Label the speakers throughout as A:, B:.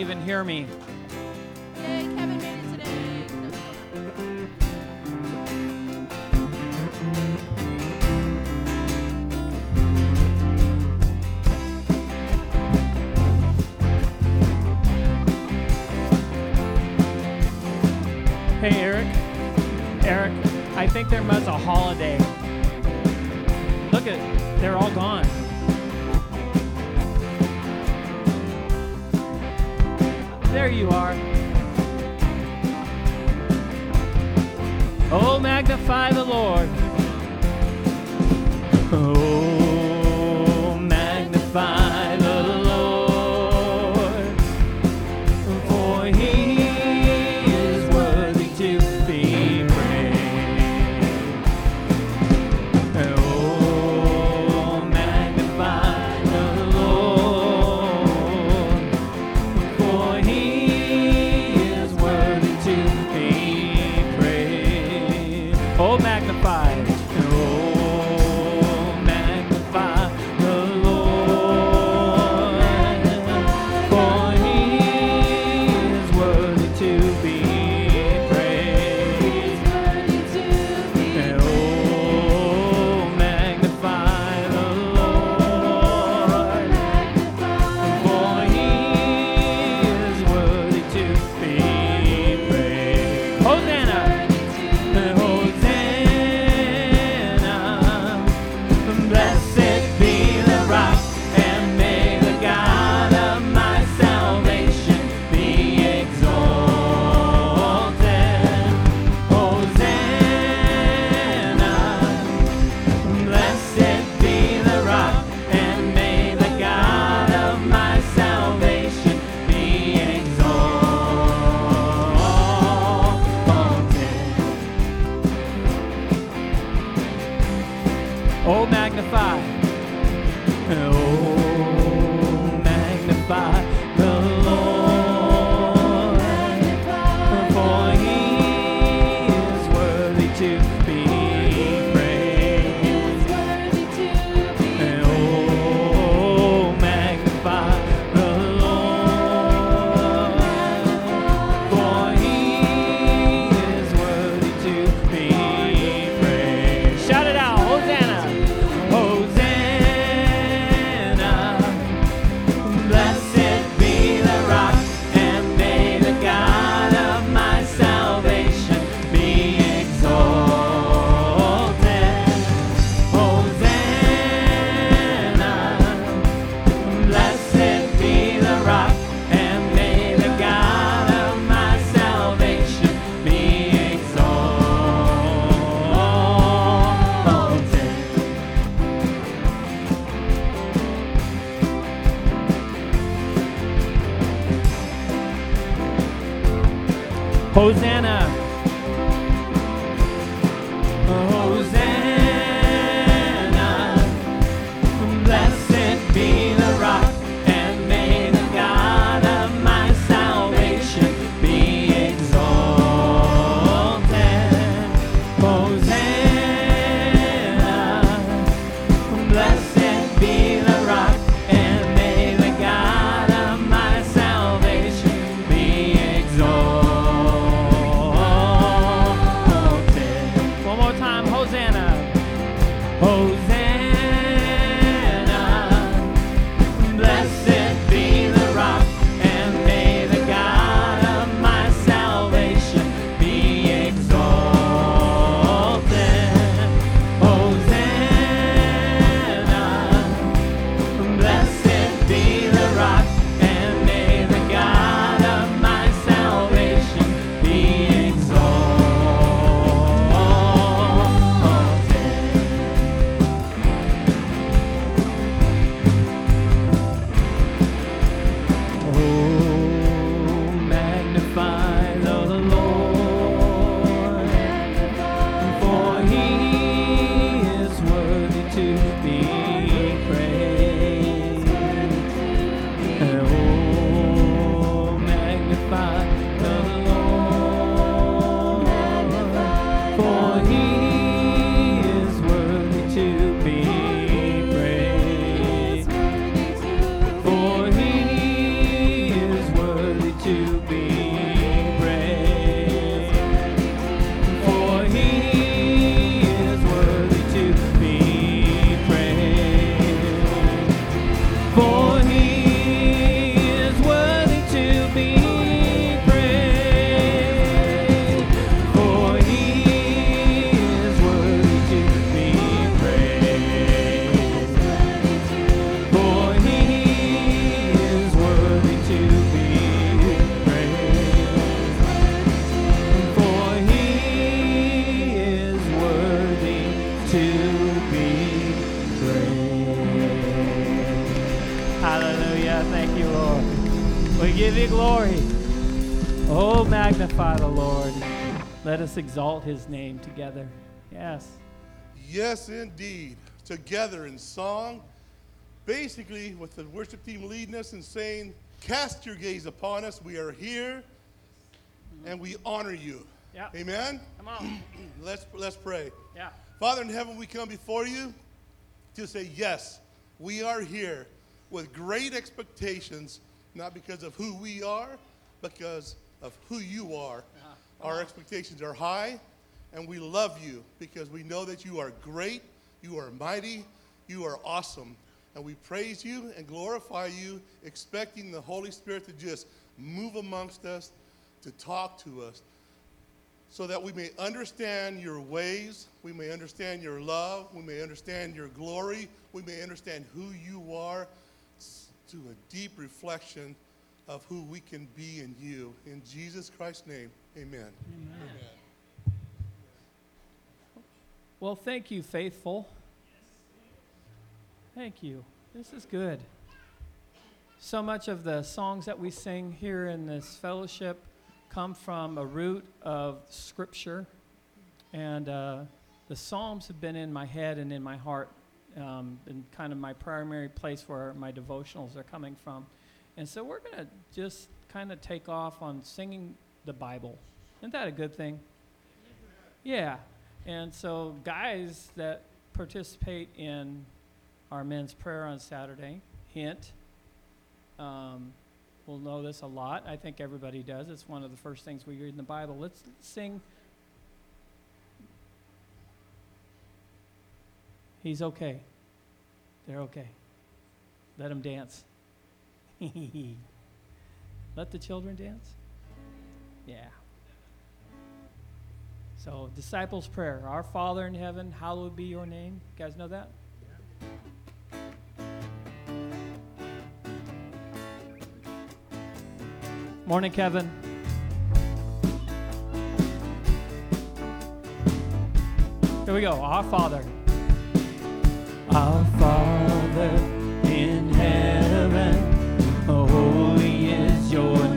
A: even hear me.
B: Yay, Kevin made it today.
A: Hey, Eric. Eric, I think there must a holiday. Look at, they're all gone. there you are. Oh, magnify the Lord. Hosanna. Exalt his name together. Yes.
C: Yes, indeed. Together in song, basically with the worship team leading us and saying, Cast your gaze upon us. We are here and we honor you.
A: Yeah.
C: Amen?
A: Come on.
C: Let's, let's pray.
A: Yeah.
C: Father in heaven, we come before you to say, Yes, we are here with great expectations, not because of who we are, but because of who you are. Our expectations are high, and we love you because we know that you are great, you are mighty, you are awesome. And we praise you and glorify you, expecting the Holy Spirit to just move amongst us, to talk to us, so that we may understand your ways, we may understand your love, we may understand your glory, we may understand who you are, to a deep reflection of who we can be in you. In Jesus Christ's name, amen.
A: Well, thank you, faithful. Thank you. This is good. So much of the songs that we sing here in this fellowship come from a root of Scripture. And uh, the Psalms have been in my head and in my heart, um, and kind of my primary place where my devotionals are coming from. And so we're going to just kind of take off on singing the Bible. Isn't that a good thing? Yeah. And so, guys that participate in our men's prayer on Saturday, hint, um, will know this a lot. I think everybody does. It's one of the first things we read in the Bible. Let's sing. He's okay. They're okay. Let them dance. Let the children dance? Yeah. So, disciples' prayer. Our Father in heaven, hallowed be your name. You guys know that? Morning, Kevin. Here we go. Our Father. Our Father in heaven, holy is your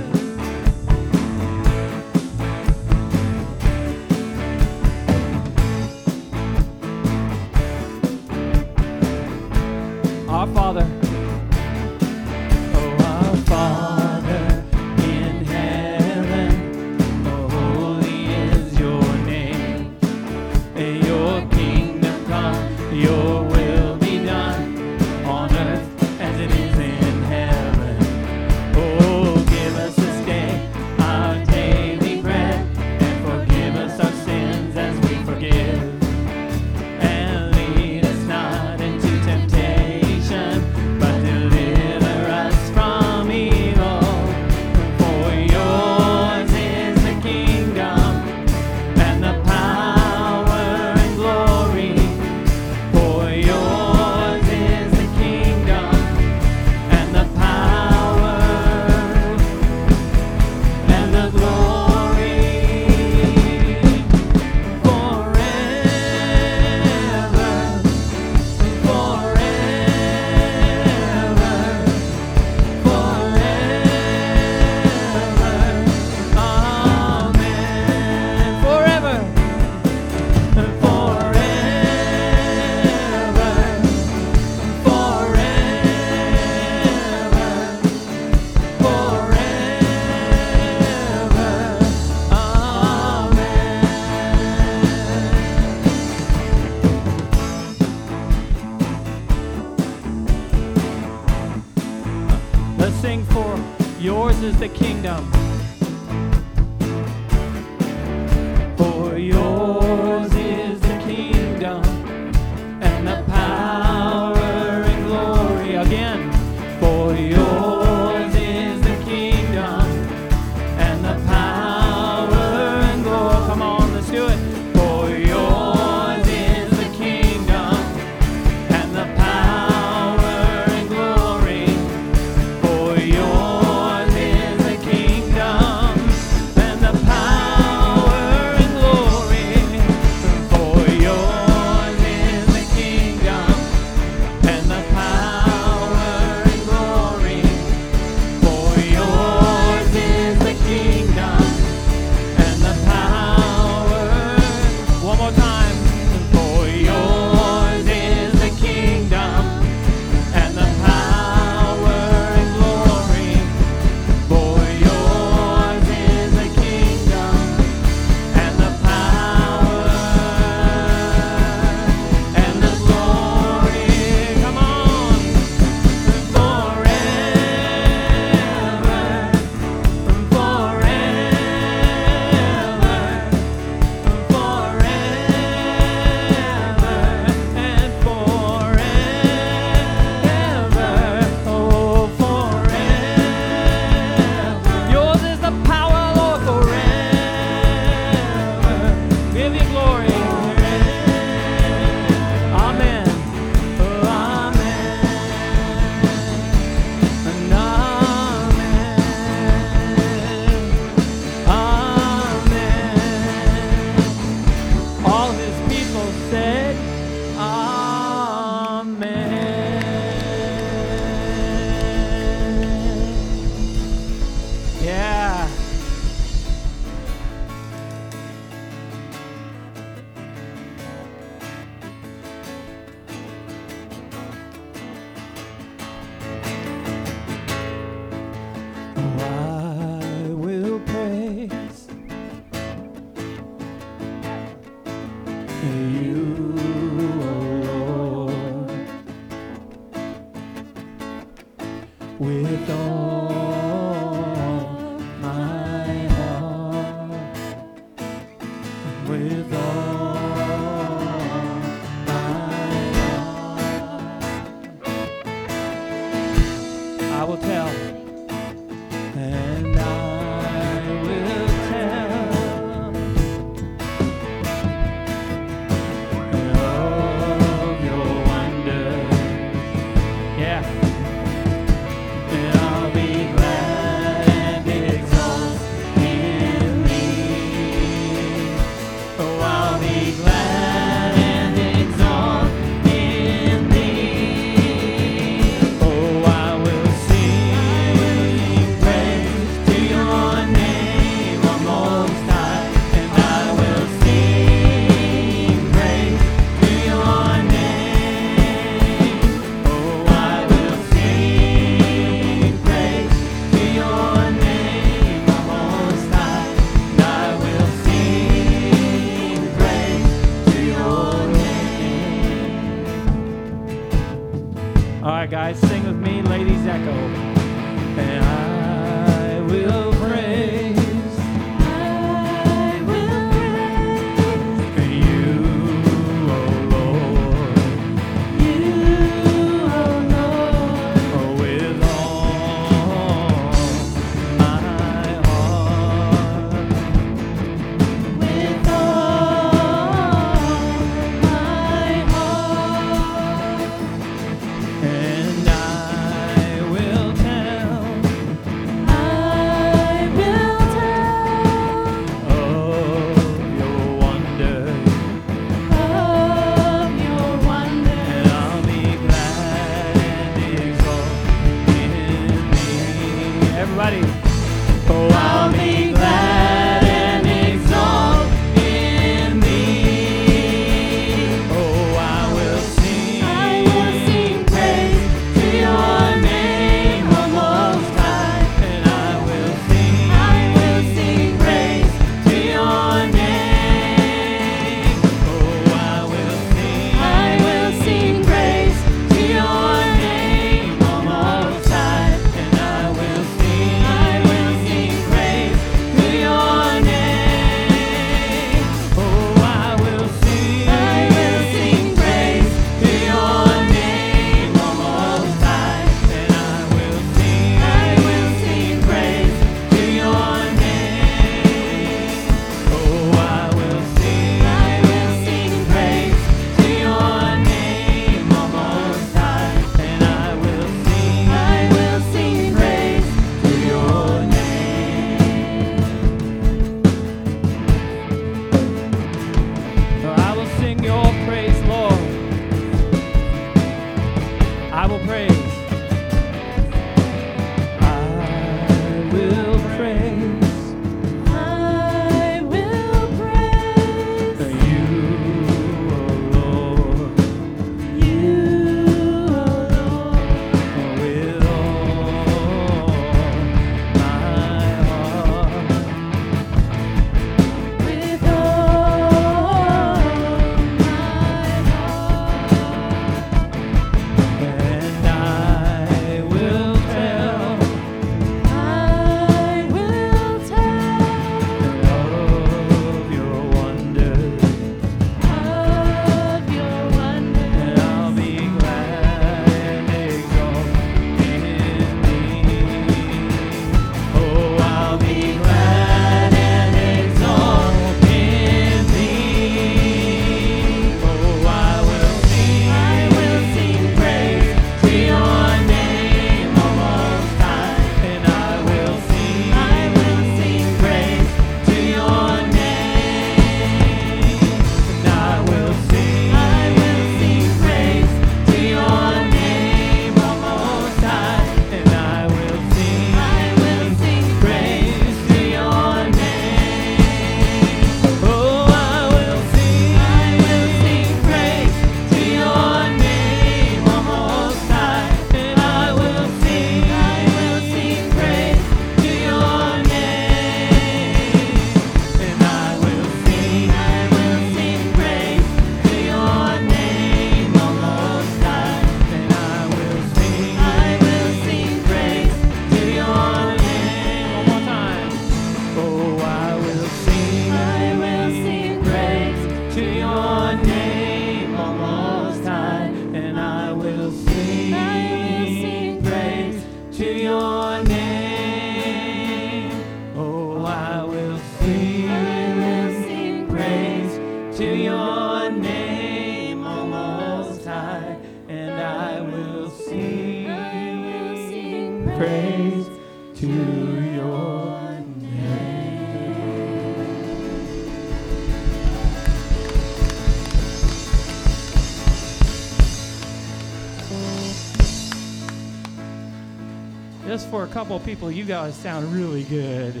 A: couple of people, you guys sound really good.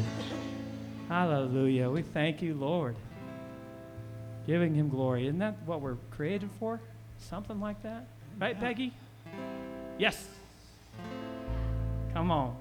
A: Hallelujah. We thank you, Lord. Giving him glory. Isn't that what we're created for? Something like that? Right, yeah. Peggy? Yes. Come on.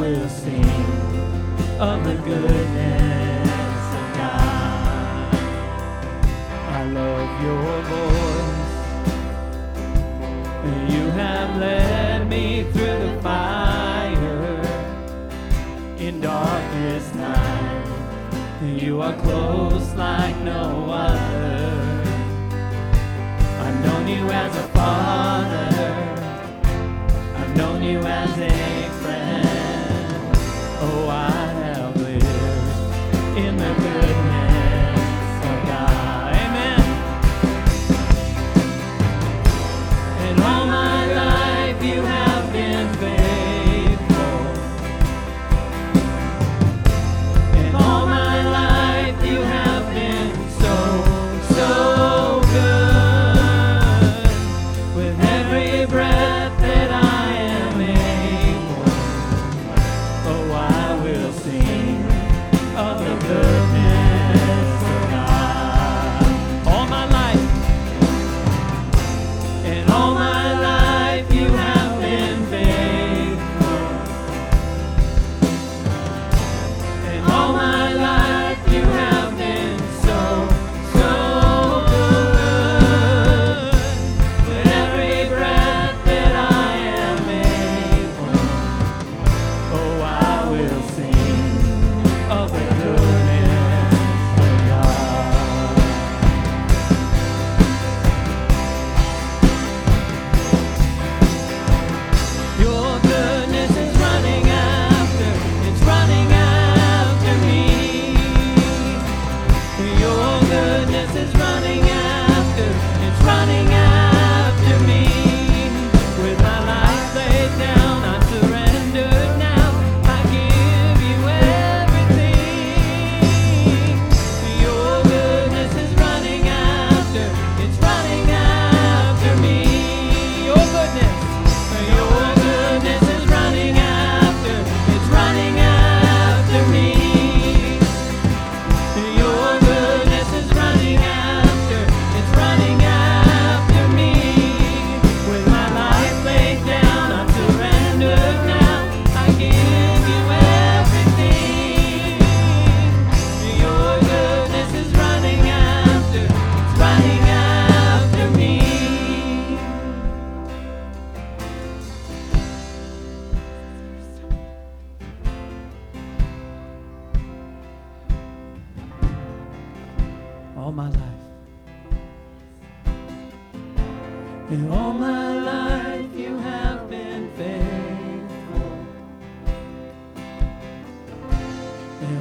A: will sing of the goodness of God. I love your voice. You have led me through the fire in darkest night. You are close like no other. I've known you as a father. I've known you as a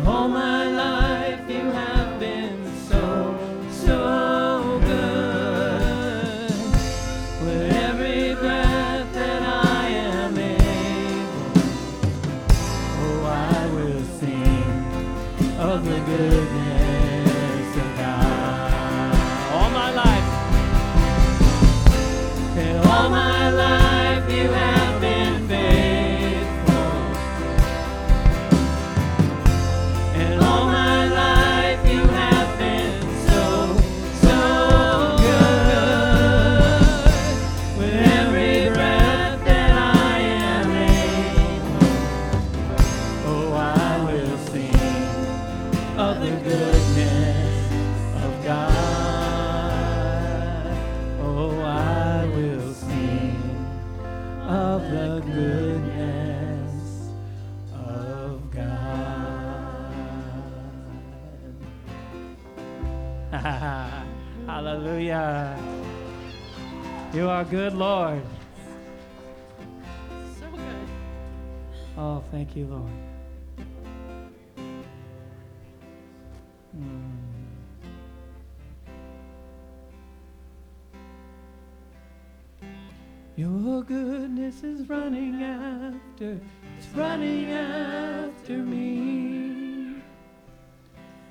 A: all my life you have You
B: are good, Lord.
D: So good.
B: Oh, thank you, Lord. Mm. Your goodness is running after, it's running after me.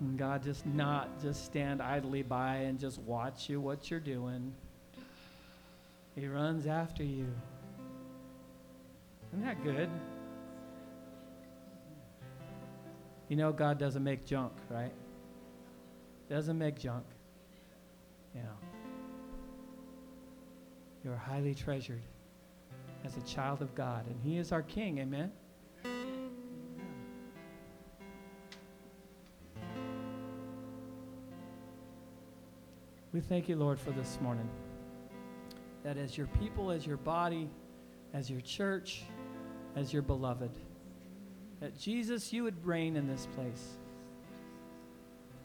B: And God just not just stand idly by and just watch you what you're doing. He runs after you. Isn't that good? You know God doesn't make junk, right? Doesn't make junk. Yeah. You're highly treasured as a child of God, and He is our King. Amen. We thank you, Lord, for this morning. That as your people, as your body, as your church, as your beloved, that Jesus, you would reign in this place.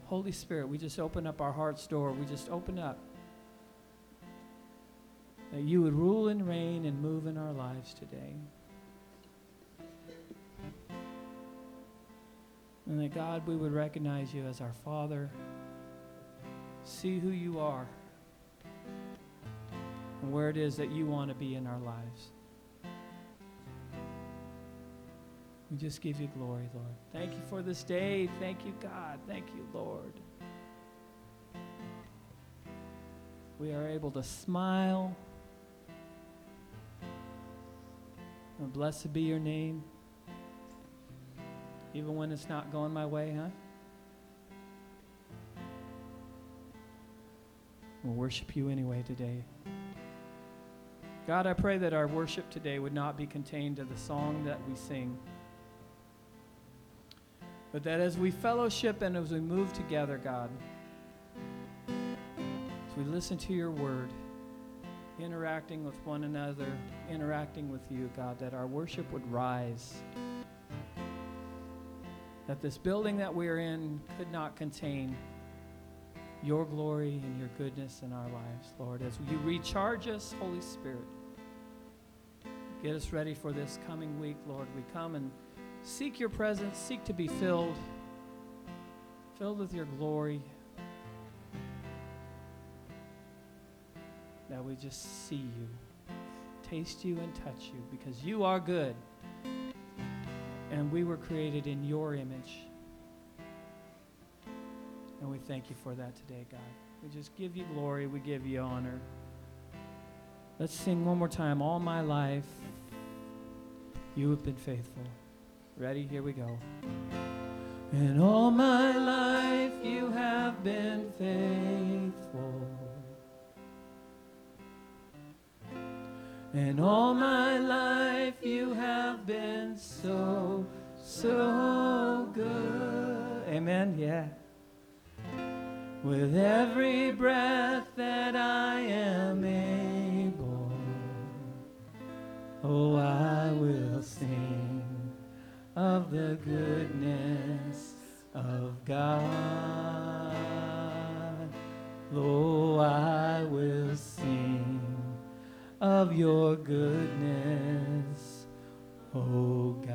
B: Holy Spirit, we just open up our heart's door. We just open up. That you would rule and reign and move in our lives today. And that God, we would recognize you as our Father, see who you are, and where it is that you want to be in our lives. We just give you glory, Lord. Thank you for this day. Thank you, God. Thank you, Lord. We are able to smile. And blessed be your name. Even when it's not going my way, huh? We'll worship you anyway today. God, I pray that our worship today would not be contained to the song that we sing, but that as we fellowship and as we move together, God, as we listen to your word, interacting with one another, interacting with you, God, that our worship would rise. That this building that we're in could not contain your glory and your goodness in our lives, Lord. As you recharge us, Holy Spirit, get us ready for this coming week, Lord. We come and seek your presence, seek to be filled, filled with your glory. That we just see you, taste you, and touch you because you are good. And we were created in your image. And we thank you for that today, God. We just give you glory, we give you honor. Let's sing one more time. All my life, you have been faithful. Ready? Here we go. And all my life, you have been faithful.
A: And all my life you have been so, so good. Amen. Yeah. With every breath that I am able, oh, I will sing of the goodness of God. Oh, I will sing of your goodness, oh God.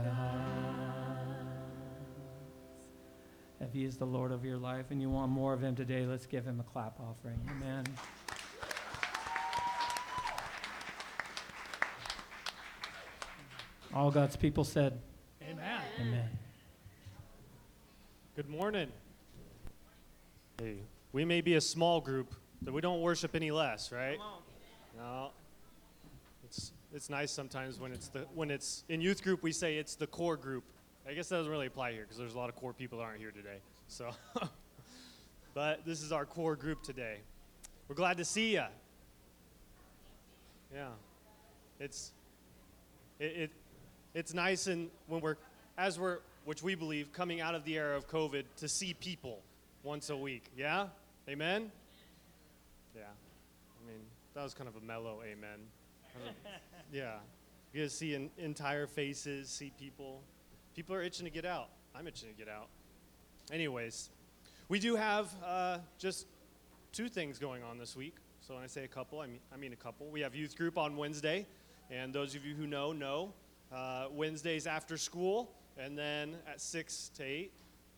A: If He is the Lord of your life and you want more of Him today, let's give Him a clap offering. Amen. All God's people said,
E: Amen.
A: Amen.
E: Good morning. Hey, we may be a small group, but we don't worship any less, right? No. It's it's nice sometimes when it's the when it's in youth group we say it's the core group. I guess that doesn't really apply here because there's a lot of core people that aren't here today. So, but this is our core group today. We're glad to see you. Yeah, it's it, it it's nice and when we're as we're which we believe coming out of the era of covid to see people once a week. Yeah? Amen? Yeah. I mean that was kind of a mellow amen. Yeah. You get to see en- entire faces see people people are itching to get out i'm itching to get out anyways we do have uh, just two things going on this week so when i say a couple I mean, I mean a couple we have youth group on wednesday and those of you who know know uh, Wednesdays after school, and then at 6 to 8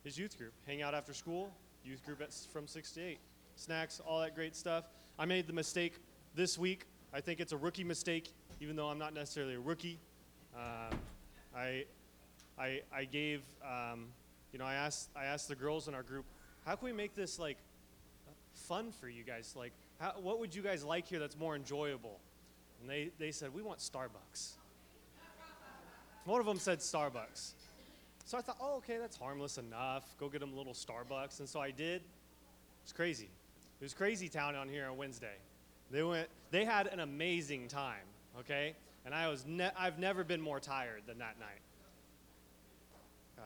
E: is youth group. Hang out after school, youth group at, from 6 to 8. Snacks, all that great stuff. I made the mistake this week. I think it's a rookie mistake, even though I'm not necessarily a rookie. Um, I, I, I gave, um, you know, I asked, I asked the girls in our group, how can we make this like fun for you guys? Like, how, what would you guys like here that's more enjoyable? And they, they said, we want Starbucks. One of them said Starbucks. So I thought, oh, okay, that's harmless enough. Go get them a little Starbucks. And so I did. It was crazy. It was crazy town on here on Wednesday. They went. They had an amazing time. Okay, and I was. Ne- I've never been more tired than that night.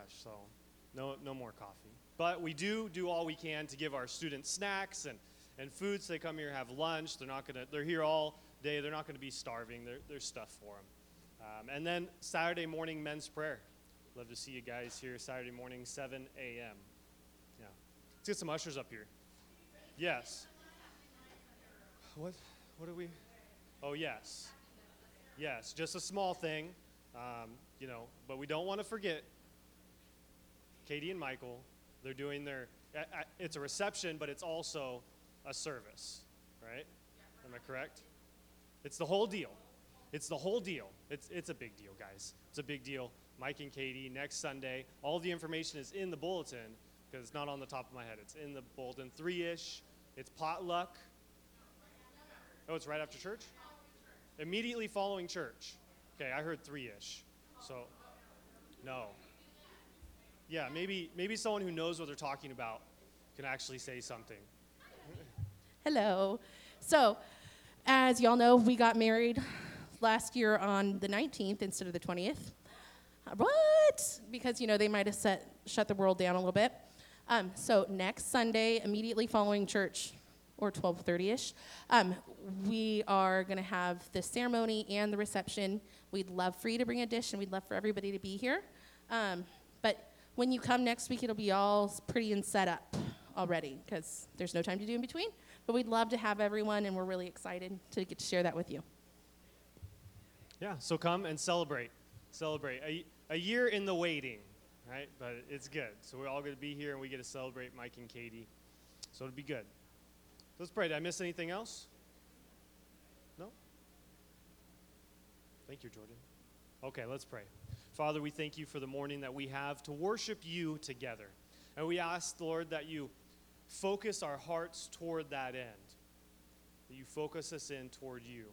E: So no, no more coffee. But we do do all we can to give our students snacks and, and food so they come here have lunch. They're not gonna. They're here all day. They're not gonna be starving. There, there's stuff for them. Um, and then Saturday morning men's prayer. Love to see you guys here Saturday morning, 7 a.m. Yeah. Let's get some ushers up here. Yes. What? What are we? Oh yes. Yes. Just a small thing, um, you know. But we don't want to forget. Katie and Michael, they're doing their. It's a reception, but it's also a service, right? Am I correct? It's the whole deal. It's the whole deal. It's, it's a big deal, guys. It's a big deal. Mike and Katie, next Sunday. All the information is in the bulletin because it's not on the top of my head. It's in the bulletin. Three ish. It's potluck. Oh, it's right after church? Immediately following church. Okay, I heard three ish. So, no. Yeah, maybe, maybe someone who knows what they're talking about can actually say something.
F: Hello. So, as y'all know, we got married last year on the 19th instead of the 20th. Uh, What? Because you know they might have set shut the world down a little bit. Um, so next Sunday, immediately following church, or 12:30ish, um, we are going to have the ceremony and the reception. We'd love for you to bring a dish, and we'd love for everybody to be here. Um, when you come next week, it'll be all pretty and set up already because there's no time to do in between. But we'd love to have everyone, and we're really excited to get to share that with you.
E: Yeah, so come and celebrate. Celebrate. A, a year in the waiting, right? But it's good. So we're all going to be here and we get to celebrate Mike and Katie. So it'll be good. Let's pray. Did I miss anything else? No? Thank you, Jordan. Okay, let's pray. Father, we thank you for the morning that we have to worship you together. And we ask, Lord, that you focus our hearts toward that end, that you focus us in toward you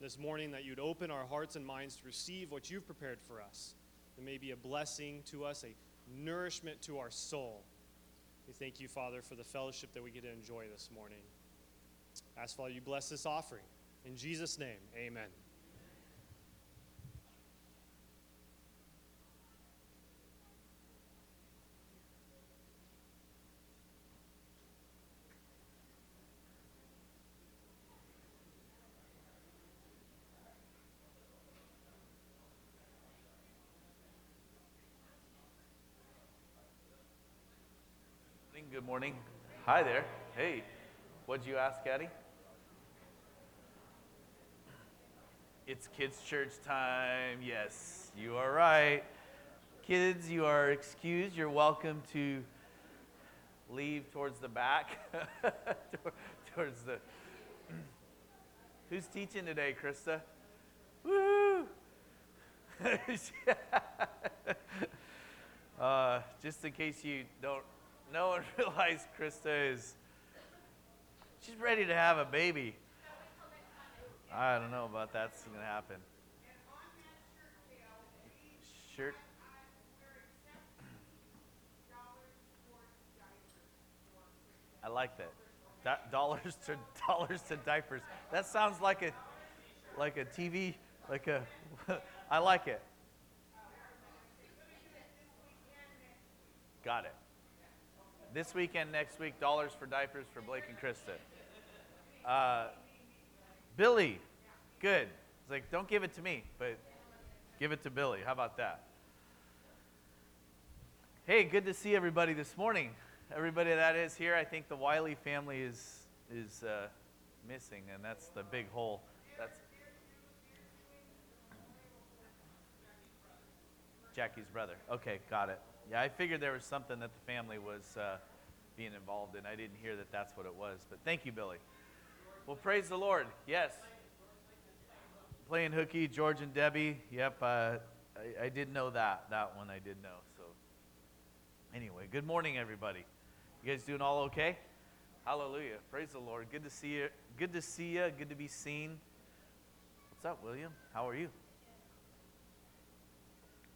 E: this morning that you'd open our hearts and minds to receive what you've prepared for us. It may be a blessing to us, a nourishment to our soul. We thank you, Father, for the fellowship that we get to enjoy this morning. Ask, Father, you bless this offering. In Jesus' name, amen.
G: Good morning. Hi there. Hey, what'd you ask, Addie? It's kids' church time. Yes, you are right. Kids, you are excused. You're welcome to leave towards the back, towards the. Who's teaching today, Krista? Woo! uh, just in case you don't know one realize Krista is she's ready to have a baby. I don't know about that's gonna happen. Shirt. I like that. Do- dollars to dollars to diapers. That sounds like a like a TV like a. I like it. Got it. This weekend, next week, dollars for diapers for Blake and Krista. Uh, Billy, good. It's like, don't give it to me, but give it to Billy. How about that? Hey, good to see everybody this morning. Everybody that is here, I think the Wiley family is is uh, missing, and that's the big hole. That's Jackie's brother. Okay, got it. Yeah, I figured there was something that the family was uh, being involved in. I didn't hear that that's what it was, but thank you, Billy. Well, praise the Lord. Yes. Playing hooky, George and Debbie. Yep, uh, I, I did know that. That one I did know. So, anyway, good morning, everybody. You guys doing all okay? Hallelujah. Praise the Lord. Good to see you. Good to see you. Good to be seen. What's up, William? How are you?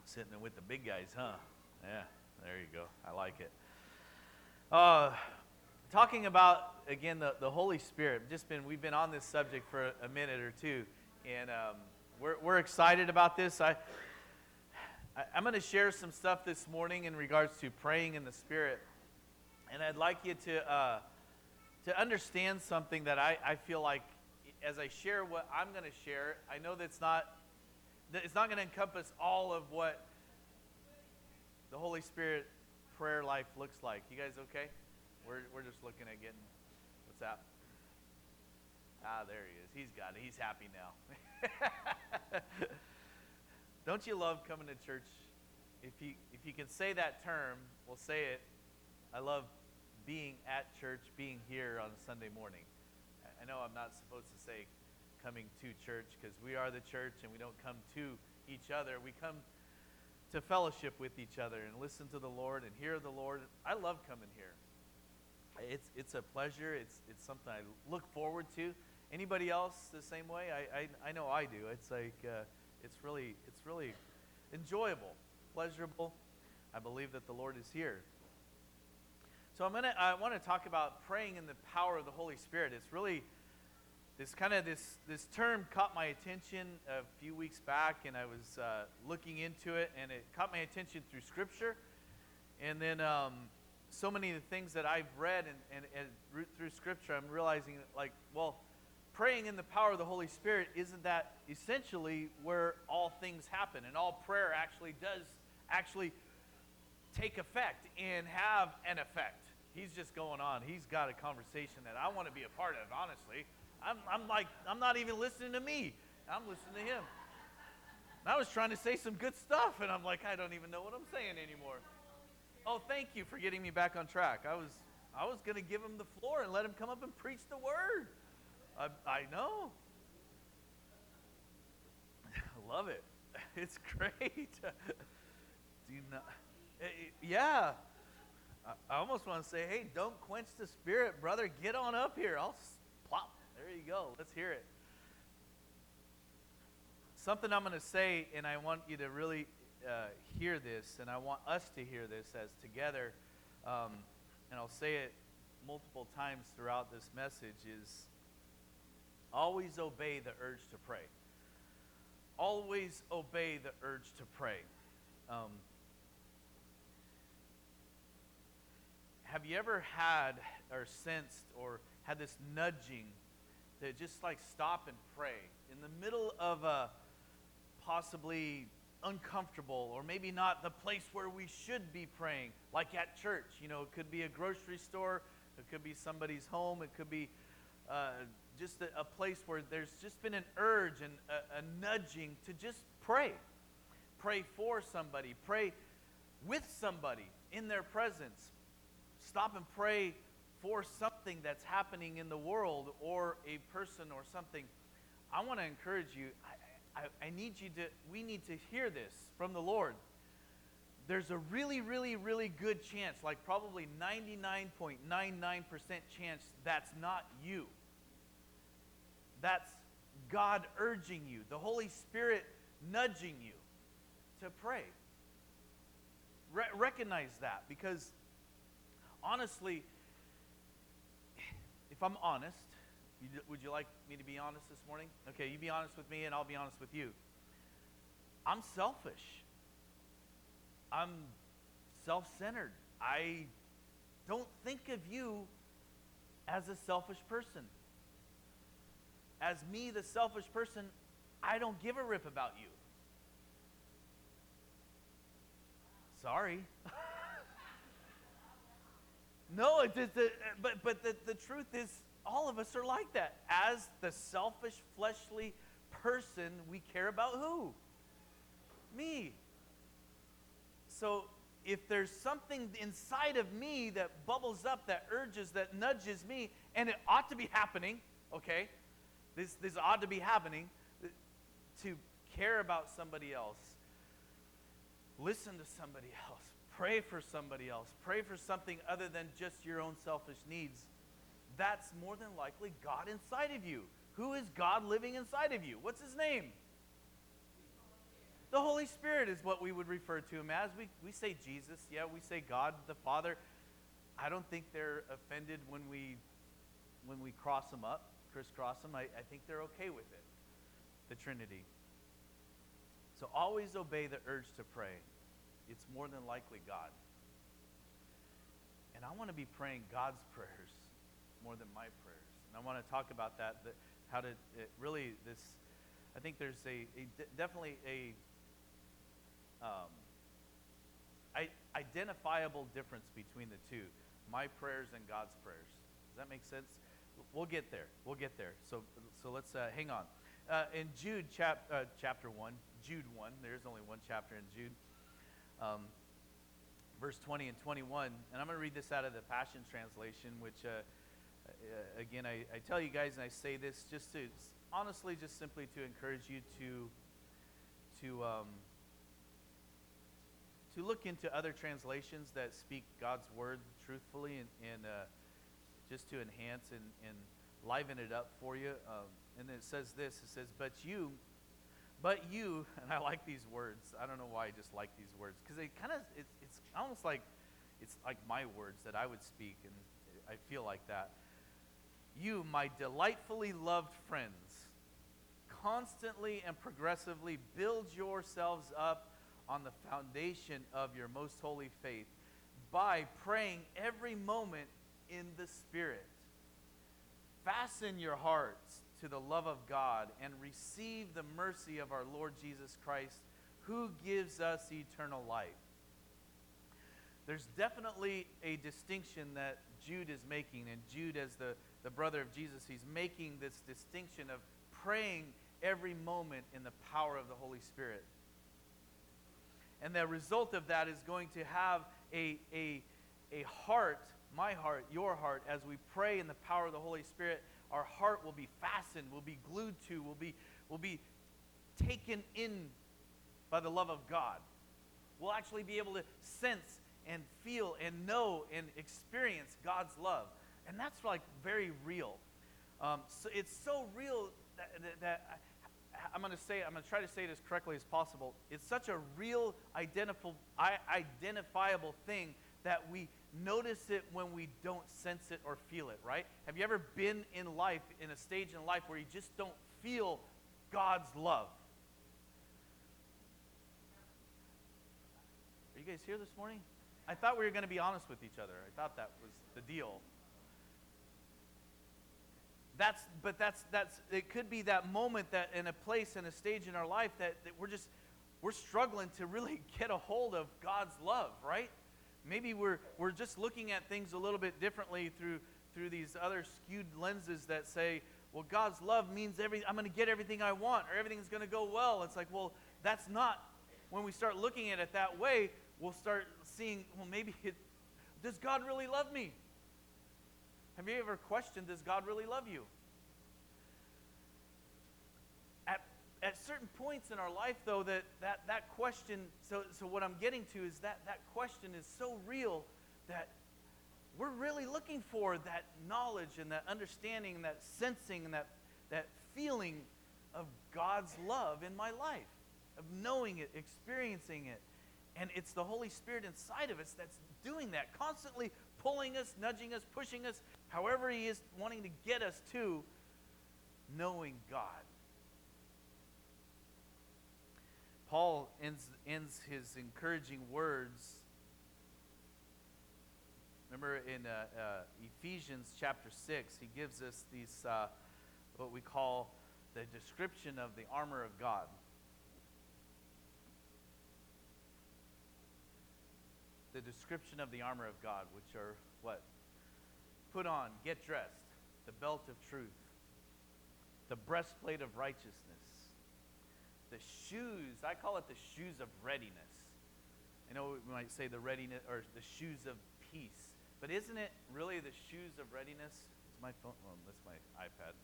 G: Sitting with the big guys, huh? Yeah, there you go. I like it. Uh, talking about again the, the Holy Spirit. Just been we've been on this subject for a, minute or two, and um, we're we're excited about this. I, I I'm going to share some stuff this morning in regards to praying in the Spirit, and I'd like you to uh, to understand something that I, I feel like as I share what I'm going to share. I know that's not that it's not going to encompass all of what the Holy Spirit prayer life looks like. You guys okay? We're, we're just looking at getting, what's that? Ah, there he is. He's got it. He's happy now. Don't you love coming to church? If you, if you can say that term, we'll say it. I love being at church, being here on Sunday morning. I know I'm not supposed to say coming to church because we are the church and we don't come to each other. We come to fellowship with each other and listen to the Lord and hear the Lord. I love coming here. It's, it's a pleasure. It's, it's something I look forward to. Anybody else the same way? I, I, I know I do. It's like, uh, it's really, it's really enjoyable, pleasurable. I believe that the Lord is here. So I'm gonna, I want to talk about praying in the power of the Holy Spirit. It's really, this kind of this this term caught my attention a few weeks back and i was uh, looking into it and it caught my attention through scripture. And then um, so many of the things that i've read and, and, and through scripture i'm realizing like well praying in the power of the holy spirit isn't that essentially where all things happen and all prayer actually does actually take effect and have an effect. He's just going on. He's got a conversation that i want to be a part of honestly I'm, I'm like, I'm not even listening to me. I'm listening to him. And I was trying to say some good stuff, and I'm like, I don't even know what I'm saying anymore. Oh, thank you for getting me back on track. I was, I was going to give him the floor and let him come up and preach the word. I, I know. I love it. It's great. Do not, eh, eh, yeah. I, I almost want to say, hey, don't quench the spirit, brother. Get on up here. I'll plop. There you go. Let's hear it. Something I'm going to say, and I want you to really uh, hear this, and I want us to hear this as together, um, and I'll say it multiple times throughout this message, is Always obey the urge to pray. Always obey the urge to pray. Um, have you ever had or sensed or had this nudging to just like stop and pray in the middle of a possibly uncomfortable or maybe not the place where we should be praying, like at church? You know, it could be a grocery store, it could be somebody's home, it could be uh, just a, a place where there's just been an urge and a, a nudging to just pray. Pray for somebody, pray with somebody in their presence. Stop and pray for something that's happening in the world or a person or something. I want to encourage you. I, I, I need you to, we need to hear this from the Lord. There's a really, really, really good chance, like probably 99.99% chance, that's not you. That's God urging you, the Holy Spirit nudging you to pray. Re- recognize that because honestly, if I'm honest, would you like me to be honest this morning? Okay, you be honest with me and I'll be honest with you. I'm selfish. I'm self centered. I don't think of you as a selfish person. As me, the selfish person, I don't give a rip about you. Sorry. no, it, it, but, but the, the truth is, all of us are like that. As the selfish, fleshly person, we care about who? Me. So if there's something inside of me that bubbles up, that urges, that nudges me, and it ought to be happening, okay? This, this ought to be happening uh, to care about somebody else, listen to somebody else, pray for somebody else, pray for something other than just your own selfish needs. That's more than likely God inside of you. Who is God living inside of you? What's his name? The Holy Spirit is what we would refer to him as. We, we say Jesus, yeah, we say God the Father. I don't think they're offended when we when we cross them up, crisscross them. I, I think they're okay with it. The Trinity. So always obey the urge to pray. It's more than likely God. And I want to be praying God's prayers more than my prayers. And I want to talk about that, that how to it really this I think there's a, a definitely a um, I, identifiable difference between the two my prayers and God's prayers. Does that make sense? We'll get there. We'll get there. So, so let's uh, hang on. Uh, in Jude chap, uh, chapter 1, Jude 1, there's only one chapter in Jude, um, verse 20 and 21. And I'm going to read this out of the Passion Translation, which, uh, uh, again, I, I tell you guys, and I say this just to, honestly, just simply to encourage you to, to, um, to look into other translations that speak God's word truthfully and, and uh, just to enhance and, and liven it up for you. Um, and it says this it says, But you, but you, and I like these words. I don't know why I just like these words because they kind of, it's, it's almost like it's like my words that I would speak, and I feel like that. You, my delightfully loved friends, constantly and progressively build yourselves up on the foundation of your most holy faith by praying every moment in the Spirit. Fasten your hearts to the love of God and receive the mercy of our Lord Jesus Christ, who gives us eternal life. There's definitely a distinction that Jude is making, and Jude, as the, the brother of Jesus, he's making this distinction of praying every moment in the power of the Holy Spirit. And the result of that is going to have a, a, a heart, my heart, your heart, as we pray in the power of the Holy Spirit, our heart will be fastened, will be glued to, will be, will be taken in by the love of God. We'll actually be able to sense and feel and know and experience God's love. And that's like very real. Um, so it's so real that, that, that I, am going to say, I'm going to try to say it as correctly as possible. It's such a real, identifiable, identifiable thing that we notice it when we don't sense it or feel it, right? Have you ever been in life, in a stage in life where you just don't feel God's love? Are you guys here this morning? I thought we were going to be honest with each other. I thought that was the deal. That's, but that's, that's, it could be that moment that in a place, in a stage in our life that, that we're just, we're struggling to really get a hold of God's love, right? Maybe we're, we're just looking at things a little bit differently through, through these other skewed lenses that say, well, God's love means every, I'm going to get everything I want or everything's going to go well. It's like, well, that's not, when we start looking at it that way, we'll start seeing, well, maybe it, does God really love me? Have you ever questioned, does God really love you? At, at certain points in our life, though, that, that, that question, so, so what I'm getting to is that that question is so real that we're really looking for that knowledge and that understanding and that sensing and that, that feeling of God's love in my life, of knowing it, experiencing it. And it's the Holy Spirit inside of us that's doing that, constantly pulling us, nudging us, pushing us, however He is wanting to get us to knowing God. Paul ends, ends his encouraging words. Remember in uh, uh, Ephesians chapter 6, he gives us these, uh, what we call the description of the armor of God. the description of the armor of God, which are what? Put on, get dressed, the belt of truth, the breastplate of righteousness, the shoes, I call it the shoes of readiness. I know we might say the readiness or the shoes of peace, but isn't it really the shoes of readiness? Is my phone? Well, that's my iPad.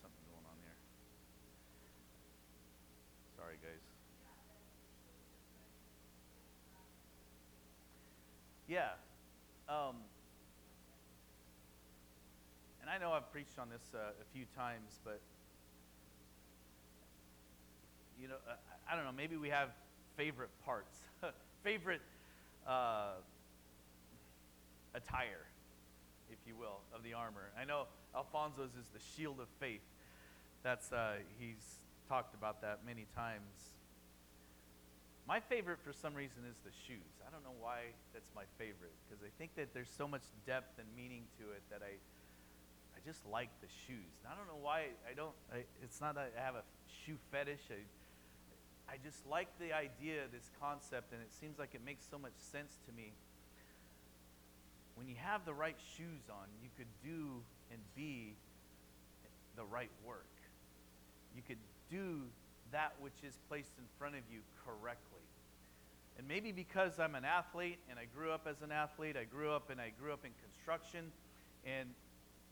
G: Something going on there. Sorry, guys. Yeah. Um, and I know I've preached on this uh, a few times, but you know, uh, I don't know. Maybe we have favorite parts, favorite uh, attire, if you will, of the armor. I know Alfonso's is the shield of faith. That's uh, he's talked about that many times. My favorite, for some reason, is the shoes. I don't know why that's my favorite because I think that there's so much depth and meaning to it that I, I just like the shoes. And I don't know why I don't. I, it's not that I have a shoe fetish. I, I just like the idea, this concept, and it seems like it makes so much sense to me. When you have the right shoes on, you could do and be the right work. You could do that which is placed in front of you correctly. And maybe because I'm an athlete and I grew up as an athlete, I grew up and I grew up in construction, and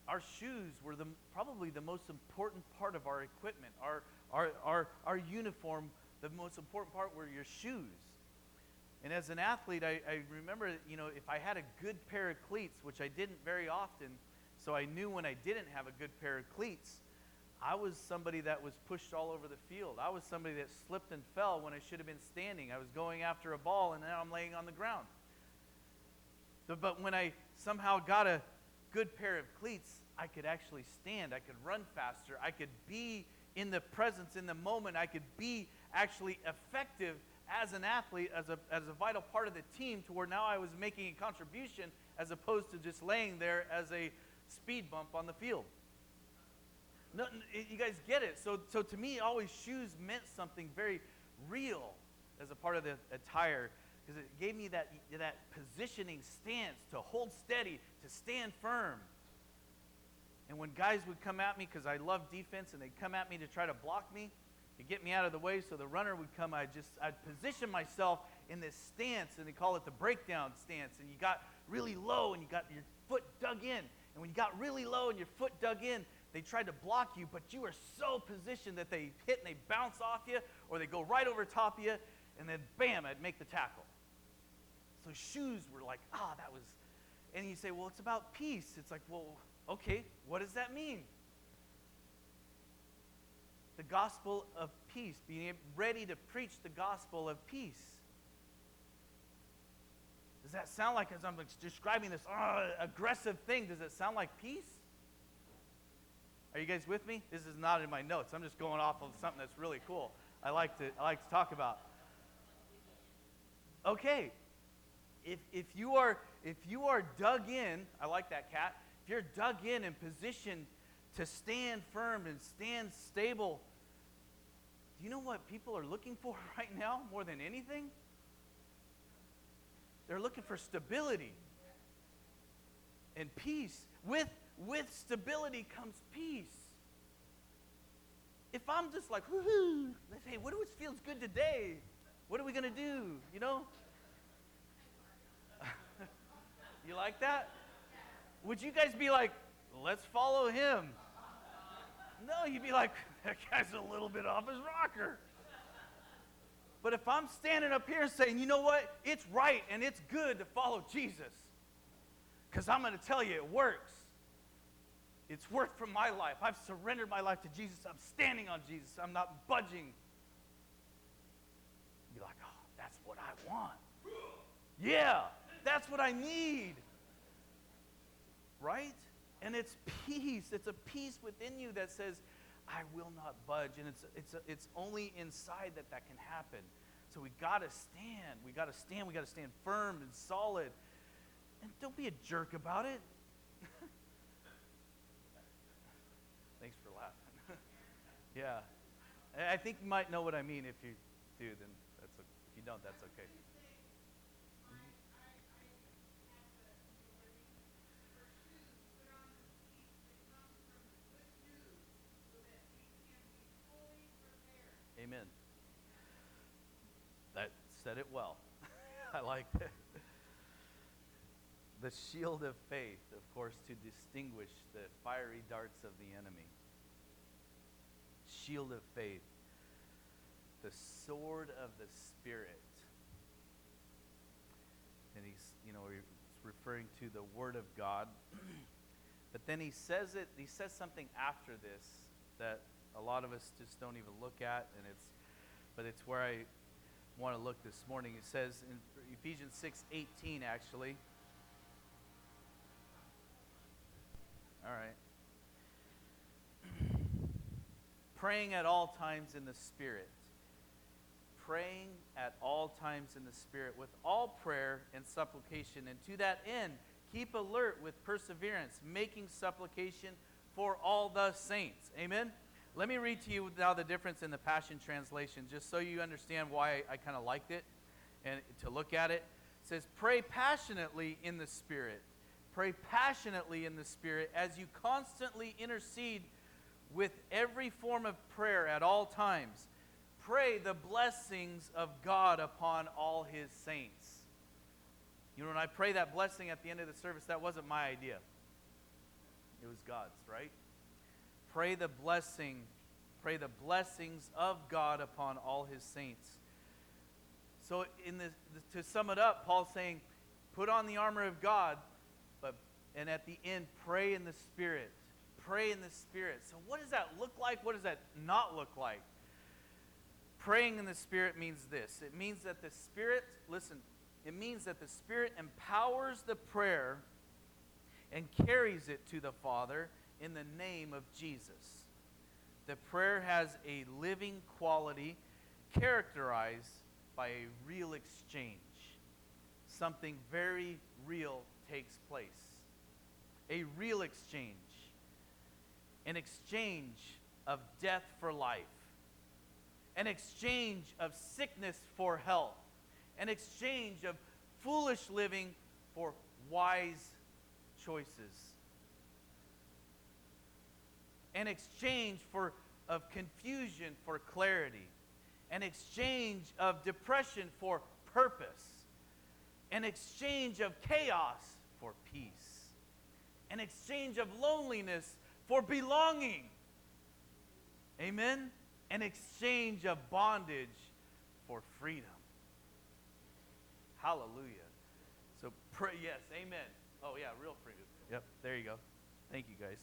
G: our shoes were the, probably the most important part of our equipment. Our, our, our, our uniform, the most important part were your shoes. And as an athlete, I, I remember, you know, if I had a good pair of cleats, which I didn't very often, so I knew when I didn't have a good pair of cleats, I was somebody that was pushed all over the field. I was somebody that slipped and fell when I should have been standing. I was going after a ball and now I'm laying on the ground. But when I somehow got a good pair of cleats, I could actually stand. I could run faster. I could be in the presence, in the moment. I could be actually effective as an athlete, as a, as a vital part of the team, to where now I was making a contribution as opposed to just laying there as a speed bump on the field. No, you guys get it. So, so to me, always shoes meant something very real as a part of the attire because it gave me that, that positioning stance to hold steady, to stand firm. And when guys would come at me, because I love defense, and they'd come at me to try to block me, to get me out of the way so the runner would come, I'd just, I'd position myself in this stance, and they call it the breakdown stance. And you got really low, and you got your foot dug in. And when you got really low and your foot dug in, they tried to block you, but you are so positioned that they hit and they bounce off you, or they go right over top of you, and then bam, I'd make the tackle. So shoes were like, ah, that was. And you say, well, it's about peace. It's like, well, okay, what does that mean? The gospel of peace, being ready to preach the gospel of peace. Does that sound like, as I'm describing this uh, aggressive thing, does it sound like peace? Are you guys with me? This is not in my notes. I'm just going off of something that's really cool. I like to, I like to talk about. Okay, if, if you are if you are dug in, I like that cat. If you're dug in and positioned to stand firm and stand stable, do you know what people are looking for right now more than anything? They're looking for stability and peace. With, with stability comes peace. If I'm just like, woohoo, hey, what always feels good today? What are we gonna do? You know? you like that? Would you guys be like, let's follow him? No, you'd be like, that guy's a little bit off his rocker. But if I'm standing up here saying, you know what? It's right and it's good to follow Jesus. Because I'm going to tell you, it works. It's worked for my life. I've surrendered my life to Jesus. I'm standing on Jesus. I'm not budging. Be like, oh, that's what I want. Yeah, that's what I need. Right? And it's peace. It's a peace within you that says, I will not budge. And it's, it's, it's only inside that that can happen. So we got to stand. We got to stand. We got to stand firm and solid. And don't be a jerk about it. Thanks for laughing. yeah. I- think you might know what I mean. If you do, then that's okay. If you don't, that's okay. Amen. That said it well. I like. The shield of faith, of course, to distinguish the fiery darts of the enemy. Shield of faith. The sword of the Spirit. And he's, you know, he's referring to the Word of God. but then he says it, he says something after this that a lot of us just don't even look at, and it's, but it's where I want to look this morning. It says in Ephesians 6 18, actually. All right. Praying at all times in the Spirit. Praying at all times in the Spirit with all prayer and supplication. And to that end, keep alert with perseverance, making supplication for all the saints. Amen? Let me read to you now the difference in the Passion Translation, just so you understand why I kind of liked it and to look at it. It says, Pray passionately in the Spirit. Pray passionately in the Spirit as you constantly intercede with every form of prayer at all times. Pray the blessings of God upon all his saints. You know, when I pray that blessing at the end of the service, that wasn't my idea. It was God's, right? Pray the blessing, pray the blessings of God upon all his saints. So in the, to sum it up, Paul's saying, put on the armor of God, but and at the end, pray in the Spirit. Pray in the Spirit. So what does that look like? What does that not look like? Praying in the Spirit means this. It means that the Spirit, listen, it means that the Spirit empowers the prayer and carries it to the Father in the name of Jesus. The prayer has a living quality characterized by a real exchange. Something very real takes place. A real exchange. An exchange of death for life. An exchange of sickness for health. An exchange of foolish living for wise choices an exchange for, of confusion for clarity, an exchange of depression for purpose, an exchange of chaos for peace, an exchange of loneliness for belonging. Amen? An exchange of bondage for freedom. Hallelujah. So pray, yes, amen. Oh, yeah, real freedom. Yep, there you go. Thank you, guys.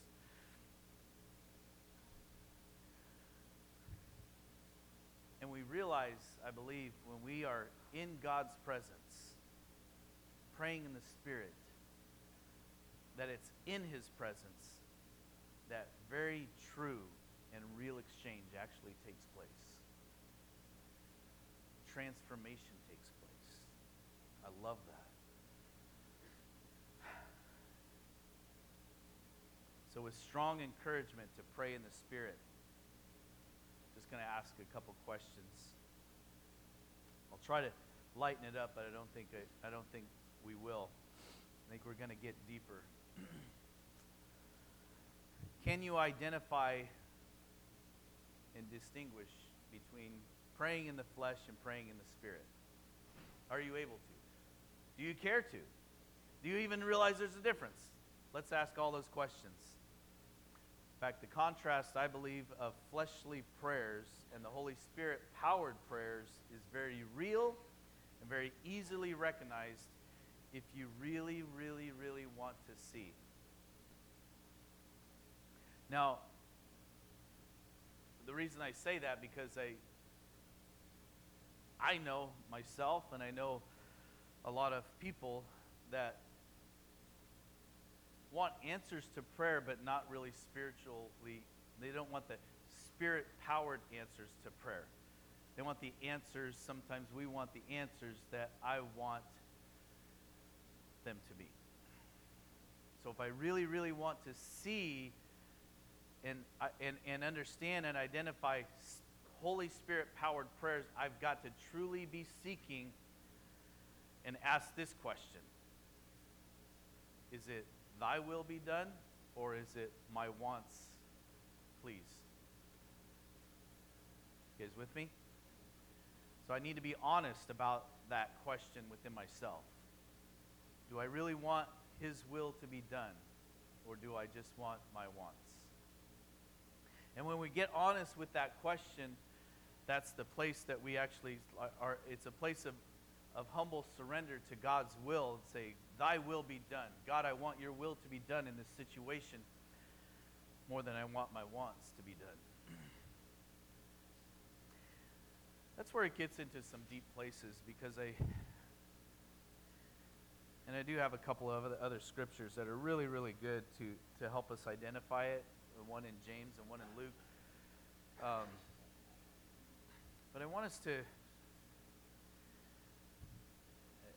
G: And we realize, I believe, when we are in God's presence, praying in the Spirit, that it's in His presence that very true and real exchange actually takes place. Transformation takes place. I love that. So, with strong encouragement to pray in the Spirit, just going to ask a couple questions. I'll try to lighten it up, but I don't think I, I don't think we will. I think we're going to get deeper. Can you identify and distinguish between praying in the flesh and praying in the spirit? Are you able to? Do you care to? Do you even realize there's a difference? Let's ask all those questions. In fact, the contrast, I believe, of fleshly prayers and the Holy Spirit powered prayers is very real and very easily recognized if you really, really, really want to see. Now, the reason I say that because I I know myself and I know a lot of people that want answers to prayer but not really spiritually they don't want the spirit powered answers to prayer. They want the answers sometimes we want the answers that I want them to be. So if I really really want to see and, and, and understand and identify Holy Spirit powered prayers, I've got to truly be seeking and ask this question Is it thy will be done, or is it my wants, please? You guys with me? So I need to be honest about that question within myself. Do I really want his will to be done, or do I just want my wants? And when we get honest with that question, that's the place that we actually uh, are. It's a place of, of humble surrender to God's will and say, Thy will be done. God, I want your will to be done in this situation more than I want my wants to be done. That's where it gets into some deep places because I. And I do have a couple of other, scriptures that are really, really good to, to help us identify it. One in James and one in Luke. Um, but I want us to.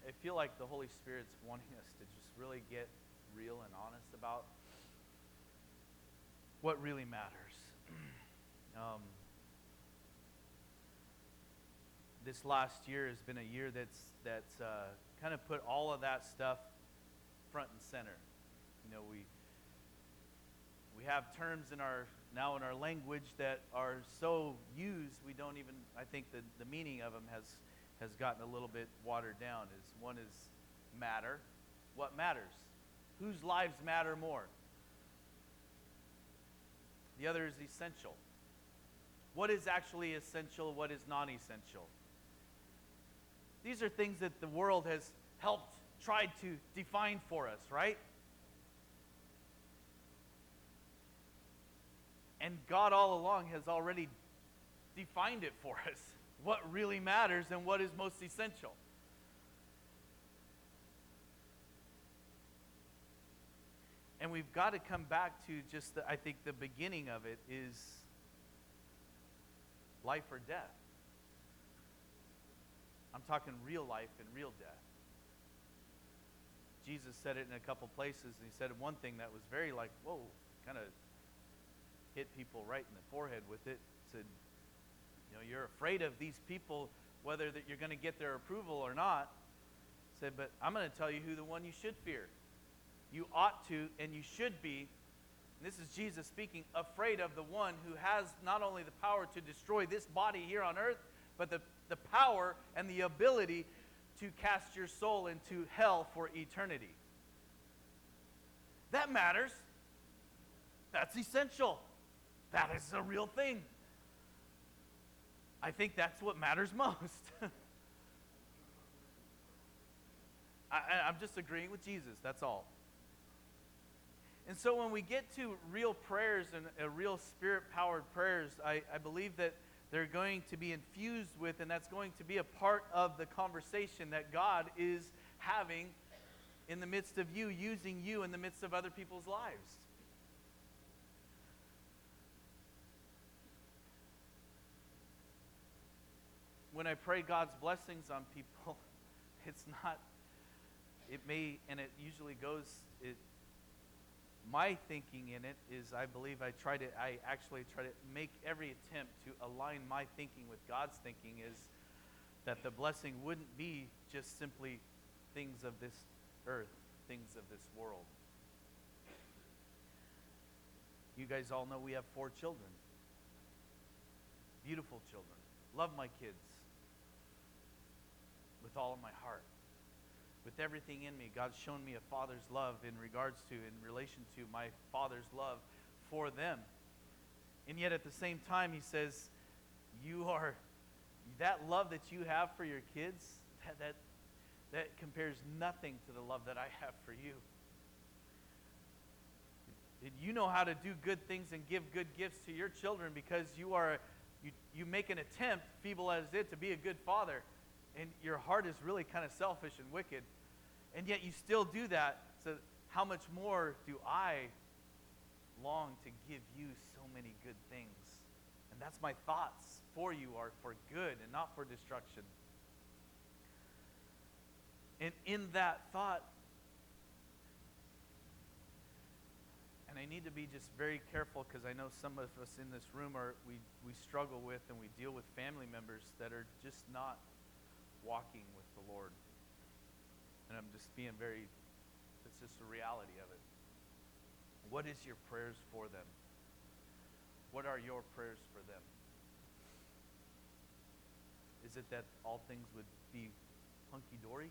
G: I feel like the Holy Spirit's wanting us to just really get real and honest about what really matters. um, this last year has been a year that's that's uh, kind of put all of that stuff front and center. You know, we we have terms in our now in our language that are so used we don't even I think the, the meaning of them has has gotten a little bit watered down. Is one is matter. What matters? Whose lives matter more? The other is essential. What is actually essential? What is non essential? These are things that the world has helped tried to define for us, right? And God all along has already defined it for us what really matters and what is most essential. And we've got to come back to just, the, I think, the beginning of it is life or death. I'm talking real life and real death. Jesus said it in a couple places, and he said one thing that was very like, whoa, kind of hit people right in the forehead with it. Said, you're afraid of these people, whether that you're going to get their approval or not. Said, but I'm going to tell you who the one you should fear. You ought to, and you should be. This is Jesus speaking, afraid of the one who has not only the power to destroy this body here on earth, but the, the power and the ability to cast your soul into hell for eternity. That matters. That's essential. That is a real thing. I think that's what matters most. I, I'm just agreeing with Jesus, that's all. And so when we get to real prayers and uh, real spirit powered prayers, I, I believe that they're going to be infused with, and that's going to be a part of the conversation that God is having in the midst of you, using you in the midst of other people's lives. When I pray God's blessings on people, it's not, it may, and it usually goes, it, my thinking in it is I believe I try to, I actually try to make every attempt to align my thinking with God's thinking is that the blessing wouldn't be just simply things of this earth, things of this world. You guys all know we have four children. Beautiful children. Love my kids with all of my heart. With everything in me, God's shown me a father's love in regards to, in relation to my father's love for them. And yet at the same time, he says, You are, that love that you have for your kids, that, that, that compares nothing to the love that I have for you. You know how to do good things and give good gifts to your children because you are, you, you make an attempt, feeble as it, to be a good father. And your heart is really kind of selfish and wicked. And yet you still do that. So how much more do I long to give you so many good things? And that's my thoughts for you are for good and not for destruction. And in that thought, and I need to be just very careful because I know some of us in this room are we, we struggle with and we deal with family members that are just not walking with the Lord. And I'm just being very it's just the reality of it. What is your prayers for them? What are your prayers for them? Is it that all things would be hunky dory?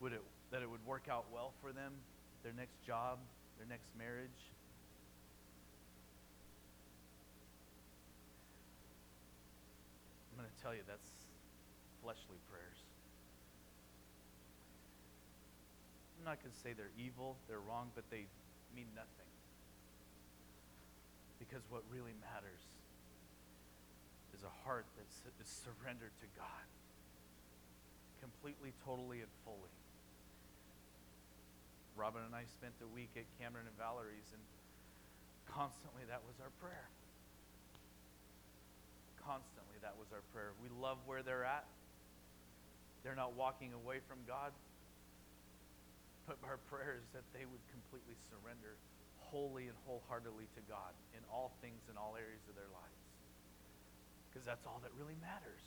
G: Would it that it would work out well for them, their next job, their next marriage? I'm going to tell you that's fleshly prayers. I'm not going to say they're evil, they're wrong, but they mean nothing. Because what really matters is a heart that is surrendered to God completely, totally, and fully. Robin and I spent a week at Cameron and Valerie's, and constantly that was our prayer. Constantly that was our prayer. We love where they're at. They're not walking away from God. But our prayer is that they would completely surrender wholly and wholeheartedly to God in all things in all areas of their lives. Because that's all that really matters.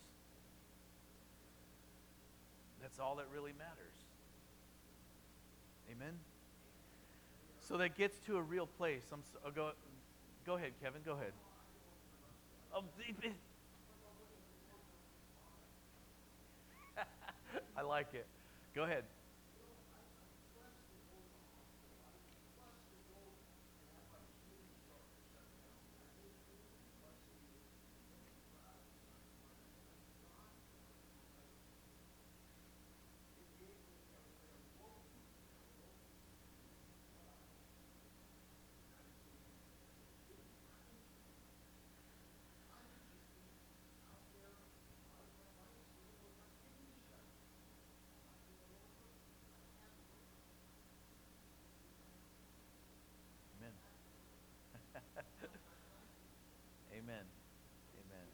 G: That's all that really matters. Amen? So that gets to a real place. I'm so, oh, uh, go, go ahead, Kevin. Go ahead. Oh, I like it. Go ahead. Amen. Amen. Amen.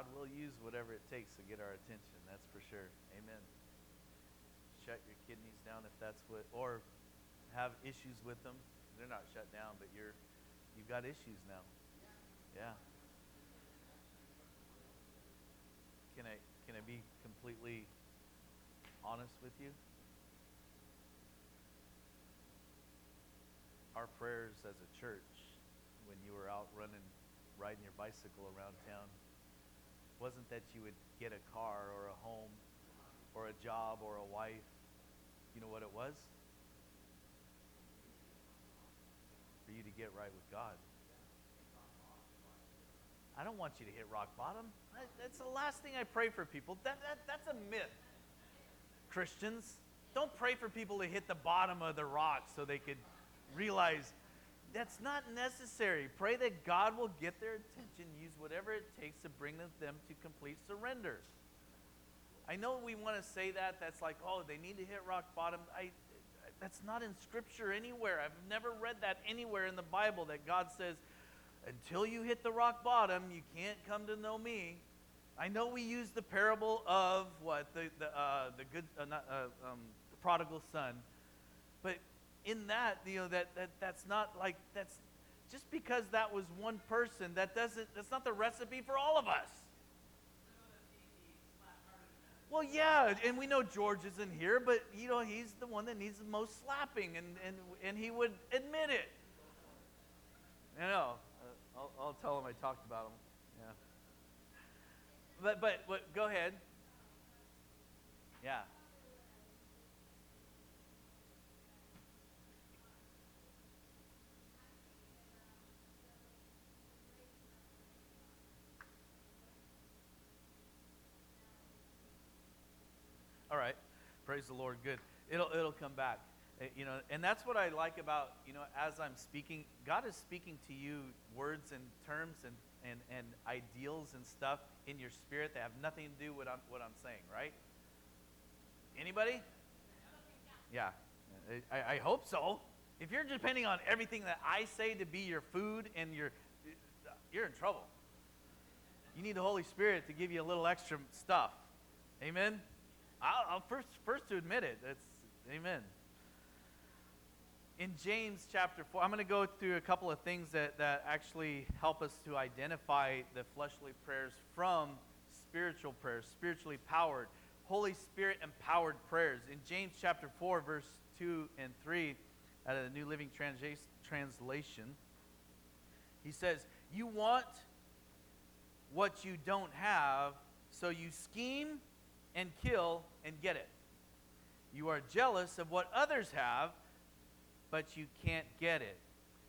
G: God will use whatever it takes to get our attention, that's for sure. Amen. Shut your kidneys down if that's what or have issues with them. They're not shut down, but you're you've got issues now. Yeah. Can I can I be completely honest with you? Our prayers as a church, when you were out running, riding your bicycle around town, wasn't that you would get a car or a home or a job or a wife. You know what it was? For you to get right with God. I don't want you to hit rock bottom. That's the last thing I pray for people. That, that, that's a myth. Christians, don't pray for people to hit the bottom of the rock so they could realize that's not necessary. Pray that God will get their attention, use whatever it takes to bring them to complete surrender. I know we want to say that. That's like, oh, they need to hit rock bottom. I, that's not in Scripture anywhere. I've never read that anywhere in the Bible that God says, until you hit the rock bottom, you can't come to know me. I know we use the parable of what the the uh, the good uh, not, uh, um, the prodigal son, but in that you know that, that that's not like that's just because that was one person that doesn't that's not the recipe for all of us. Well, yeah, and we know George isn't here, but you know he's the one that needs the most slapping, and and and he would admit it. I know. I'll, I'll tell him I talked about him. Yeah. But but but go ahead. Yeah. All right. Praise the Lord. Good. It'll it'll come back. Uh, You know, and that's what I like about, you know, as I'm speaking, God is speaking to you words and terms and, and, and ideals and stuff in your spirit that have nothing to do with I'm, what I'm saying, right? Anybody? Yeah. I, I hope so. If you're depending on everything that I say to be your food and your, you're in trouble. You need the Holy Spirit to give you a little extra stuff. Amen? I'll, I'll first, first to admit it. That's, amen in James chapter 4, I'm going to go through a couple of things that, that actually help us to identify the fleshly prayers from spiritual prayers, spiritually powered, Holy Spirit empowered prayers. In James chapter 4, verse 2 and 3, out of the New Living Translation, translation he says, You want what you don't have, so you scheme and kill and get it. You are jealous of what others have but you can't get it.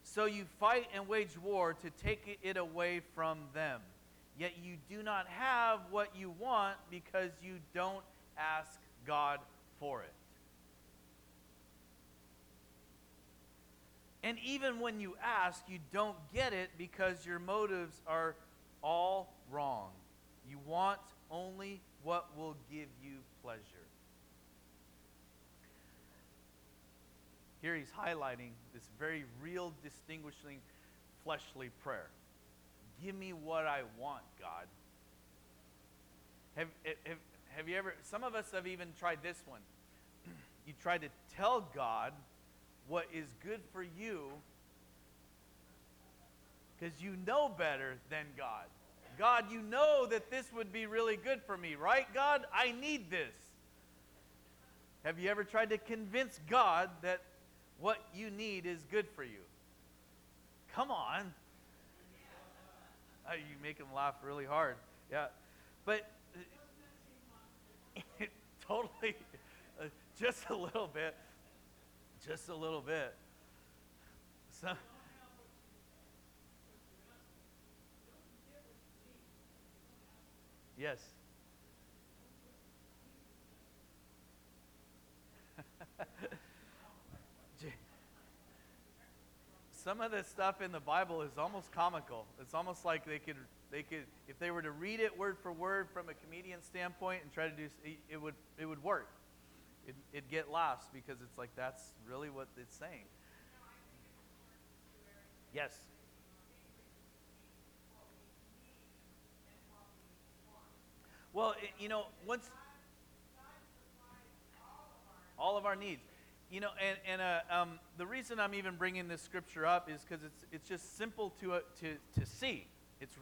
G: So you fight and wage war to take it away from them. Yet you do not have what you want because you don't ask God for it. And even when you ask, you don't get it because your motives are all wrong. You want only what will give you pleasure. Here he's highlighting this very real, distinguishing, fleshly prayer. Give me what I want, God. Have, eh, have, have you ever, some of us have even tried this one. you try to tell God what is good for you because you know better than God. God, you know that this would be really good for me, right? God, I need this. Have you ever tried to convince God that what you need is good for you. Come on. Uh, you make them laugh really hard. Yeah. But uh, totally, uh, just a little bit. Just a little bit. So, yes. some of the stuff in the Bible is almost comical. It's almost like they could, they could, if they were to read it word for word from a comedian standpoint and try to do, it would, it would work. It, it'd get laughs because it's like that's really what it's saying. Yes. Well, it, you know, once all of our needs. You know, and, and uh, um, the reason I'm even bringing this scripture up is because it's, it's just simple to, uh, to, to see. It's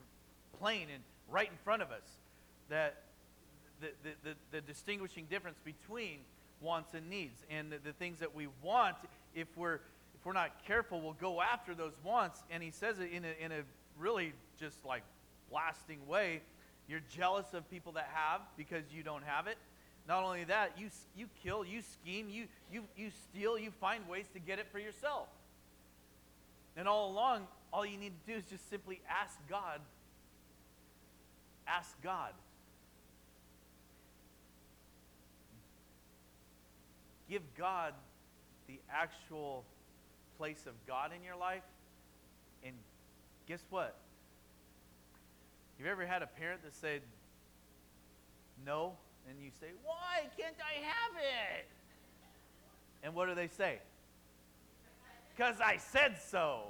G: plain and right in front of us that the, the, the, the distinguishing difference between wants and needs. And the, the things that we want, if we're, if we're not careful, we'll go after those wants. And he says it in a, in a really just like blasting way. You're jealous of people that have because you don't have it. Not only that, you, you kill, you scheme, you, you, you steal, you find ways to get it for yourself. And all along, all you need to do is just simply ask God. Ask God. Give God the actual place of God in your life, and guess what? You've ever had a parent that said no, and you say, Why can't I have it? And what do they say? Because I said so.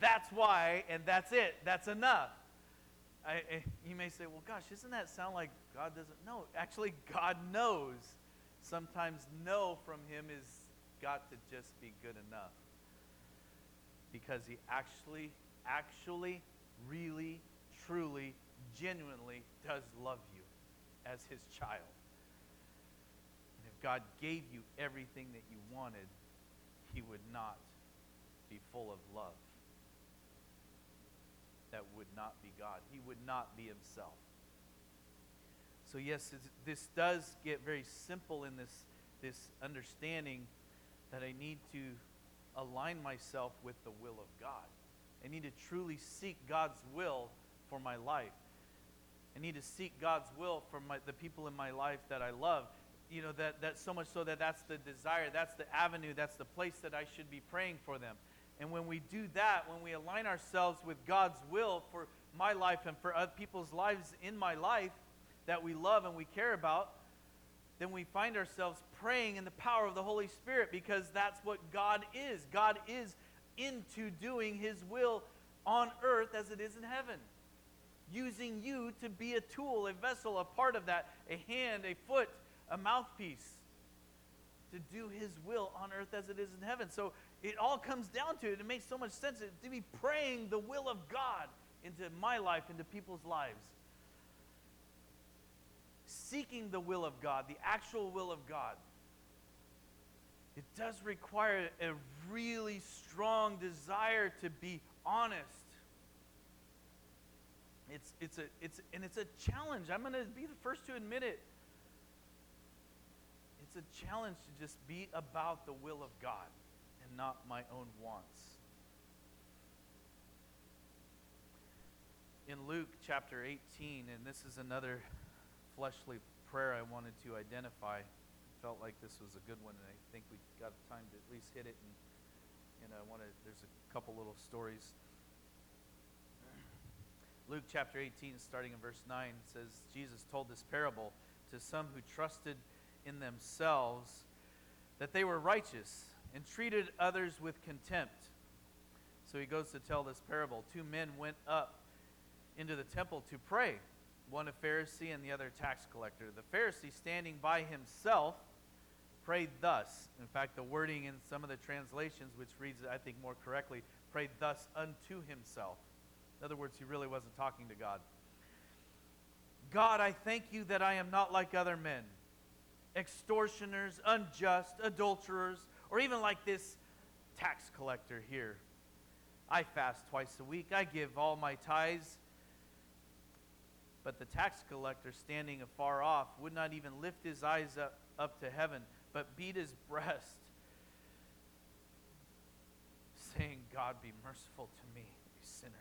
G: That's why, and that's it. That's enough. I, I- you may say, well, gosh, doesn't that sound like God doesn't know? Actually, God knows. Sometimes no from Him is got to just be good enough. Because He actually, actually, really, truly, genuinely does love you as His child. And if God gave you everything that you wanted, He would not be full of love that would not be God. He would not be himself. So yes, this does get very simple in this this understanding that I need to align myself with the will of God. I need to truly seek God's will for my life. I need to seek God's will for my, the people in my life that I love. You know, that, that so much so that that's the desire, that's the avenue, that's the place that I should be praying for them. And when we do that, when we align ourselves with God's will for my life and for other people's lives in my life that we love and we care about, then we find ourselves praying in the power of the Holy Spirit because that's what God is. God is into doing His will on earth as it is in heaven. Using you to be a tool, a vessel, a part of that, a hand, a foot, a mouthpiece to do His will on earth as it is in heaven. So it all comes down to it. It makes so much sense to be praying the will of God into my life, into people's lives. Seeking the will of God, the actual will of God. It does require a really strong desire to be honest. It's, it's a, it's, and it's a challenge. I'm going to be the first to admit it. It's a challenge to just be about the will of God and not my own wants. In Luke chapter 18, and this is another fleshly prayer I wanted to identify. Felt like this was a good one, and I think we got time to at least hit it. And, and I want to. There's a couple little stories. Luke chapter 18, starting in verse 9, says Jesus told this parable to some who trusted in themselves that they were righteous and treated others with contempt. So he goes to tell this parable. Two men went up into the temple to pray, one a Pharisee and the other a tax collector. The Pharisee, standing by himself, prayed thus. In fact, the wording in some of the translations, which reads, I think, more correctly, prayed thus unto himself. In other words, he really wasn't talking to God. God, I thank you that I am not like other men, extortioners, unjust, adulterers, or even like this tax collector here. I fast twice a week, I give all my tithes. But the tax collector, standing afar off, would not even lift his eyes up, up to heaven, but beat his breast, saying, God, be merciful to me, a sinner.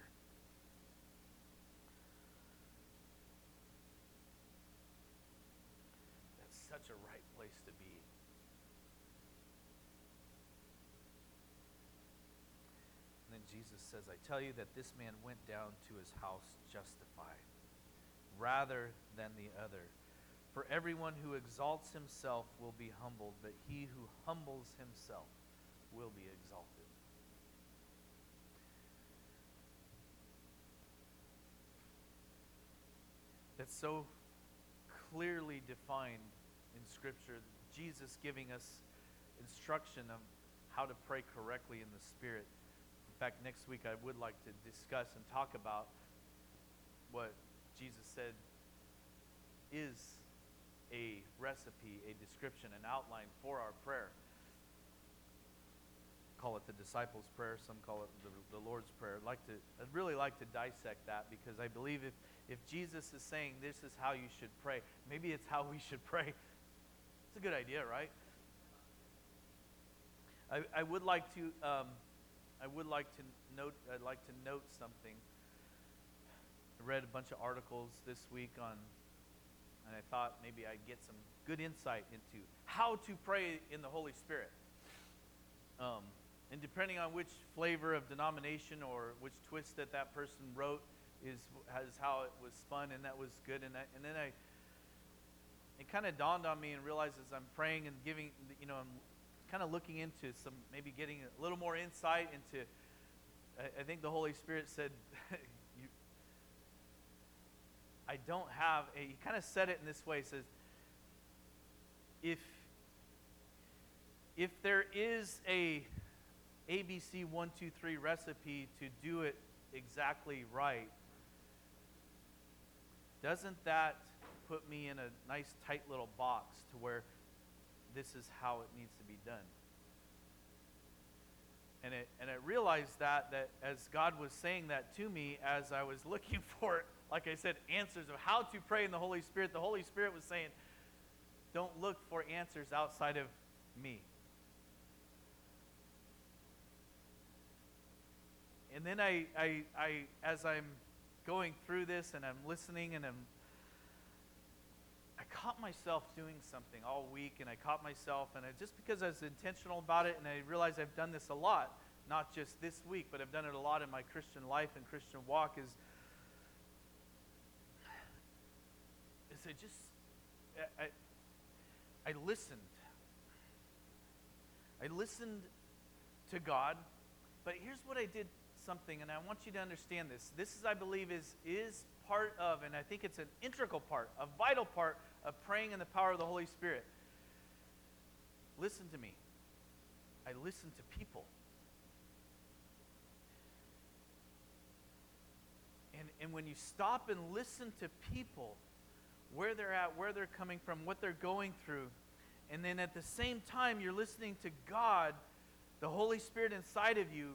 G: That's such a right place to be. And then Jesus says, I tell you that this man went down to his house justified rather than the other. For everyone who exalts himself will be humbled, but he who humbles himself will be exalted. That's so clearly defined in Scripture. Jesus giving us instruction of how to pray correctly in the Spirit. Fact, next week I would like to discuss and talk about what Jesus said is a recipe, a description, an outline for our prayer. Call it the disciples' prayer. Some call it the, the Lord's prayer. I'd like to, I'd really like to dissect that because I believe if if Jesus is saying this is how you should pray, maybe it's how we should pray. It's a good idea, right? I, I would like to um, I would like to note I'd like to note something. I read a bunch of articles this week on and I thought maybe I'd get some good insight into how to pray in the Holy Spirit. Um, and depending on which flavor of denomination or which twist that that person wrote is has how it was spun, and that was good. And and then I, it kind of dawned on me and realized as I'm praying and giving, you know, I'm kind of looking into some, maybe getting a little more insight into. I, I think the Holy Spirit said, you, I don't have a. He kind of said it in this way. He says, if if there is a ABC one two three recipe to do it exactly right, doesn't that put me in a nice tight little box to where this is how it needs to be done? And it and I realized that that as God was saying that to me as I was looking for like I said answers of how to pray in the Holy Spirit, the Holy Spirit was saying, don't look for answers outside of me. And then I, I, I, as I'm going through this and I'm listening and I'm, I caught myself doing something all week and I caught myself and I, just because I was intentional about it and I realized I've done this a lot, not just this week, but I've done it a lot in my Christian life and Christian walk is, is I just, I, I, I listened. I listened to God, but here's what I did something, and I want you to understand this. This is, I believe, is is part of, and I think it's an integral part, a vital part of praying in the power of the Holy Spirit. Listen to me. I listen to people. And, and when you stop and listen to people, where they're at, where they're coming from, what they're going through, and then at the same time you're listening to God, the Holy Spirit inside of you,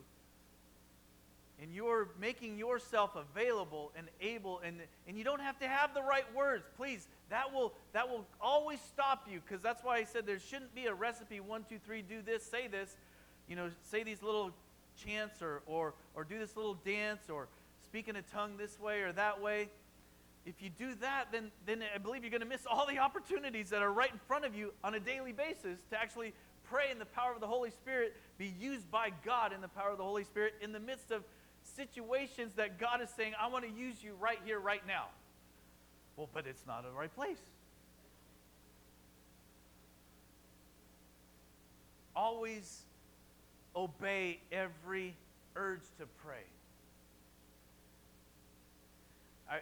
G: and you're making yourself available and able and, and you don't have to have the right words. Please that will that will always stop you because that's why i said there shouldn't be a recipe one two three do this say this. You know say these little chants or or or do this little dance or speak in a tongue this way or that way. If you do that then then i believe you're going to miss all the opportunities that are right in front of you on a daily basis to actually pray in the power of the holy spirit be used by god in the power of the holy spirit in the midst of situations that God is saying, I want to use you right here, right now. Well, but it's not the right place. Always obey every urge to pray. I,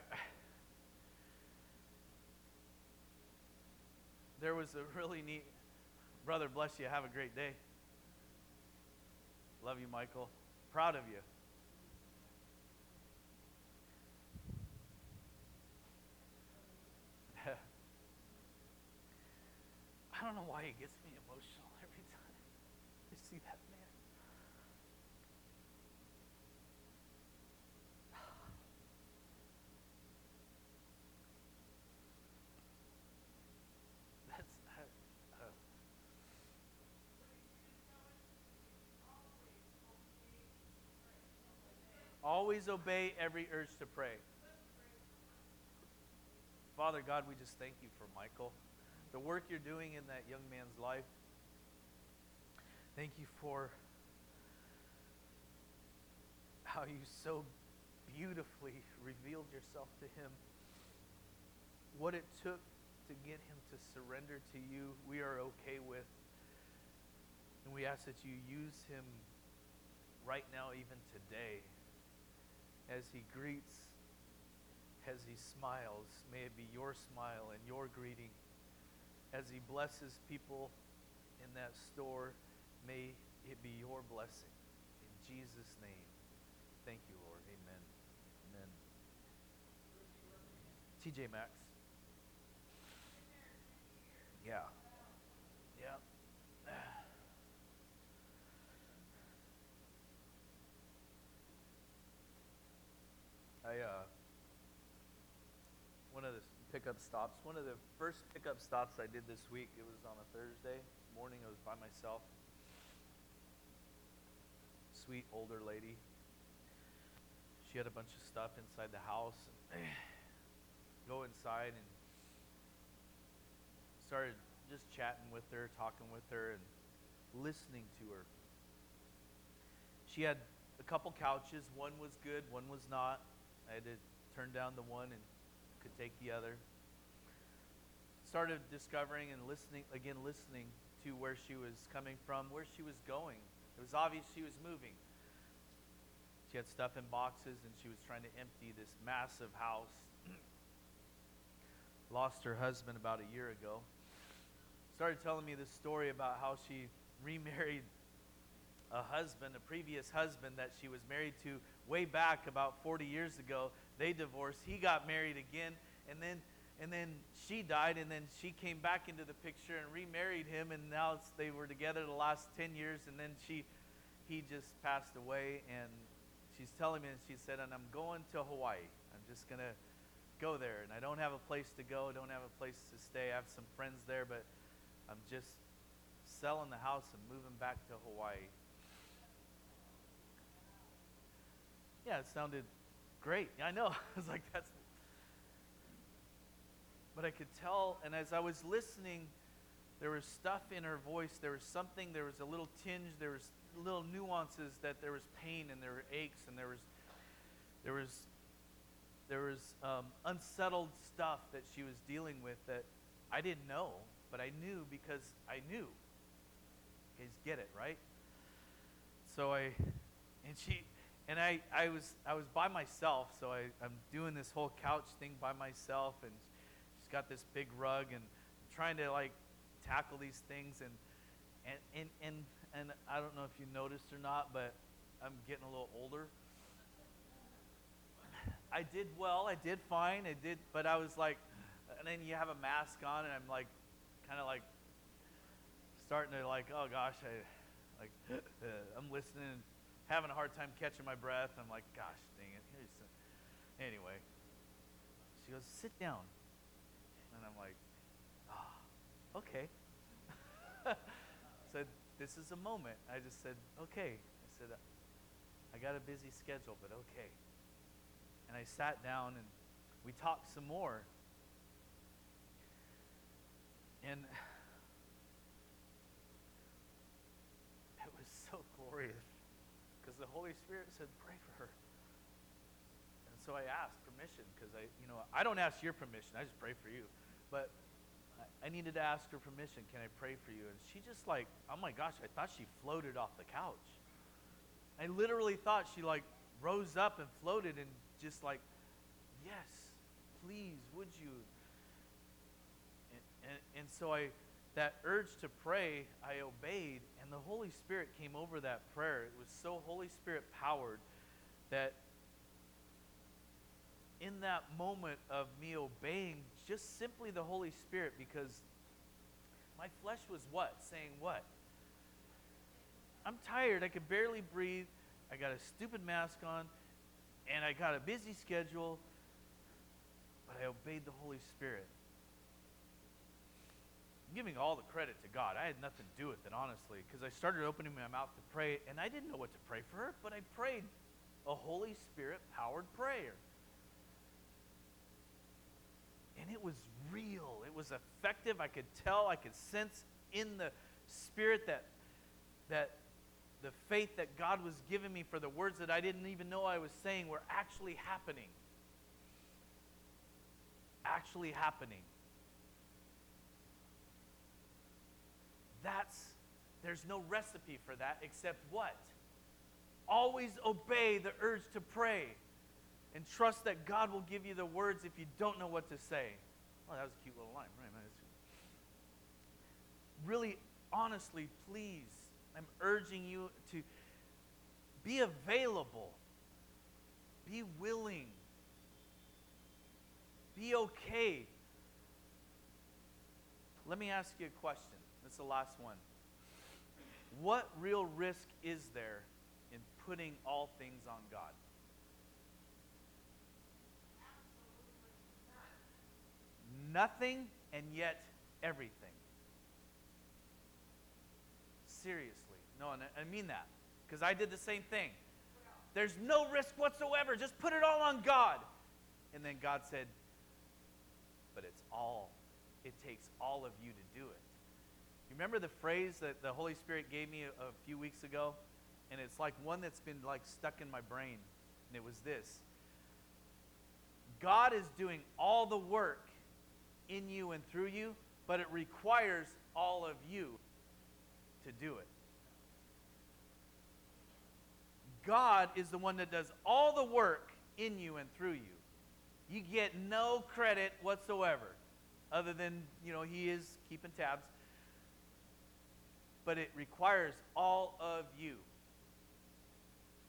G: there was a really neat brother, bless you, have a great day. Love you, Michael. Proud of you. I don't know why it gets me emotional every time I see that man. That's uh, always obey every urge to pray. Father God, we just thank you for Michael the work you're doing in that young man's life. Thank you for how you so beautifully revealed yourself to him. What it took to get him to surrender to you, we are okay with. And we ask that you use him right now, even today, as he greets, as he smiles. May it be your smile and your greeting as he blesses people in that store, may it be your blessing. In Jesus' name. Thank you, Lord. Amen. Amen. TJ Maxx. Yeah. Yeah. I uh pickup stops. One of the first pickup stops I did this week, it was on a Thursday morning. I was by myself. Sweet older lady. She had a bunch of stuff inside the house. Go inside and started just chatting with her, talking with her, and listening to her. she had a couple couches. One was good, one was not. I had to turn down the one and could take the other. Started discovering and listening, again, listening to where she was coming from, where she was going. It was obvious she was moving. She had stuff in boxes and she was trying to empty this massive house. Lost her husband about a year ago. Started telling me this story about how she remarried a husband, a previous husband that she was married to way back about 40 years ago. They divorced. He got married again, and then and then she died, and then she came back into the picture and remarried him, and now they were together the last 10 years, and then she he just passed away, and she's telling me, and she said, and I'm going to Hawaii. I'm just gonna go there, and I don't have a place to go, don't have a place to stay. I have some friends there, but I'm just selling the house and moving back to Hawaii. Yeah, it sounded great. Yeah, I know. I was like, that's. But I could tell, and as I was listening, there was stuff in her voice. There was something, there was a little tinge, there was little nuances that there was pain and there were aches and there was, there was, there was um, unsettled stuff that she was dealing with that I didn't know, but I knew because I knew. You guys get it, right? So I, and she, and I, I was, I was by myself. So I, I'm doing this whole couch thing by myself, and she's got this big rug, and trying to like tackle these things, and, and, and, and, and I don't know if you noticed or not, but I'm getting a little older. I did well. I did fine. I did, but I was like, and then you have a mask on, and I'm like, kind of like starting to like, oh gosh, I like I'm listening, having a hard time catching my breath. I'm like, gosh, dang it. Here's. Anyway, she goes, sit down, and I'm like, ah, okay. said, this is a moment. I just said, okay. I said, I got a busy schedule, but okay. And I sat down and we talked some more. And it was so glorious because the Holy Spirit said, pray for her. And so I asked permission because I, you know, I don't ask your permission. I just pray for you. But I, needed to ask her permission. Can I pray for you? And she just like, oh my gosh, I thought she floated off the couch. I literally thought she like rose up and floated and just like, yes, please, would you? And, and, and so I, that urge to pray, I obeyed, and the Holy Spirit came over that prayer. It was so Holy Spirit powered that in that moment of me obeying just simply the Holy Spirit, because my flesh was what? Saying what? I'm tired. I could barely breathe. I got a stupid mask on, and I got a busy schedule, but I obeyed the Holy Spirit. I'm giving all the credit to God. I had nothing to do with it, honestly, because I started opening my mouth to pray, and I didn't know what to pray for her, but I prayed a Holy Spirit powered prayer. And it was real. It was effective. I could tell, I could sense in the spirit that that the faith that God was giving me for the words that I didn't even know I was saying were actually happening. Actually happening. That's, there's no recipe for that except what? Always obey the urge to pray and trust that God will give you the words if you don't know what to say. Oh, that was a cute little line. Right. Really, honestly, please, I'm urging you to be available, be willing, be okay. Let me ask you a question. That's the last one. What real risk is there in putting all things on God? Nothing and yet everything. Seriously. No, I mean that. Because I did the same thing. There's no risk whatsoever. Just put it all on God. And then God said, But it's all, it takes all of you to do it. You remember the phrase that the Holy Spirit gave me a, a few weeks ago? and it's like one that's been like stuck in my brain, and it was this. God is doing all the work in you and through you, but it requires all of you to do it. God is the one that does all the work in you and through you. You get no credit whatsoever, other than, you know, He is keeping tabs. But it requires all of you.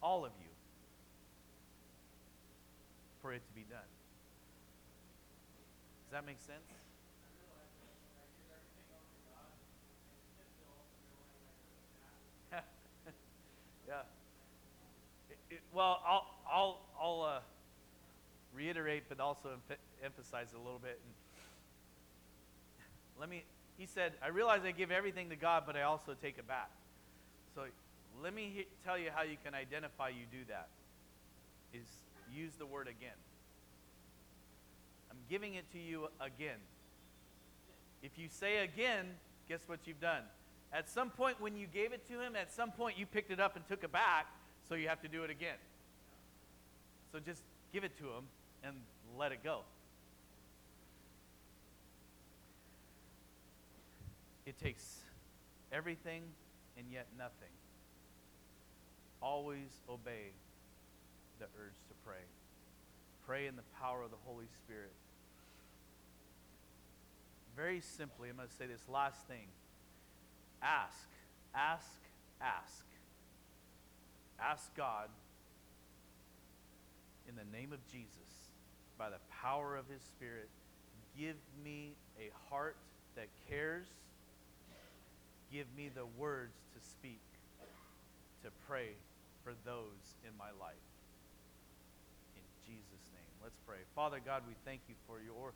G: All of you. For it to be done. Does that make sense? yeah. It- it- well, I'll, I'll, I'll uh, reiterate, but also emph- emphasize a little bit. And let me, he said, I realize I give everything to God, but I also take it back. So let me he- tell you how you can identify you do that. Is use the word again. I'm giving it to you again. If you say again, guess what you've done? At some point when you gave it to him, at some point you picked it up and took it back, so you have to do it again. So just give it to him and let it go. It takes everything and yet nothing. Always obey the urge to pray. Pray in the power of the Holy Spirit. Very simply, I'm going to say this last thing ask, ask, ask. Ask God in the name of Jesus, by the power of His Spirit, give me a heart that cares. Give me the words to speak, to pray for those in my life. In Jesus' name. Let's pray. Father God, we thank you for your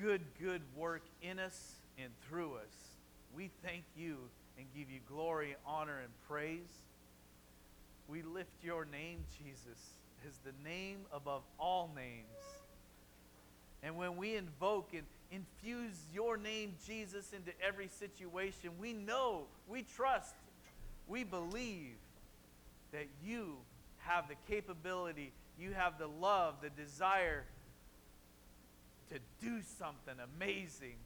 G: good, good work in us and through us. We thank you and give you glory, honor, and praise. We lift your name, Jesus, as the name above all names. And when we invoke and infuse your name, Jesus, into every situation, we know, we trust, we believe that you have the capability, you have the love, the desire to do something amazing,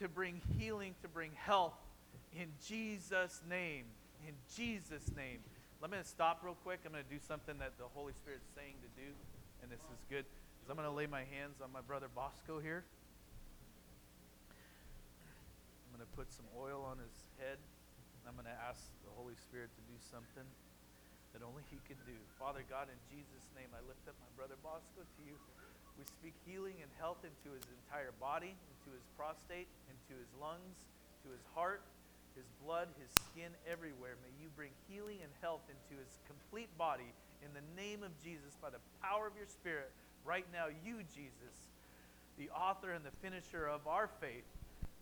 G: to bring healing, to bring health in Jesus' name. In Jesus' name. Let me stop real quick. I'm going to do something that the Holy Spirit's saying to do, and this is good. Is I'm going to lay my hands on my brother Bosco here. I'm going to put some oil on his head. I'm going to ask the Holy Spirit to do something that only He can do. Father God, in Jesus' name, I lift up my brother Bosco to you. We speak healing and health into his entire body, into his prostate, into his lungs, to his heart, his blood, his skin, everywhere. May you bring healing and health into his complete body in the name of Jesus by the power of your Spirit. Right now, you, Jesus, the author and the finisher of our faith,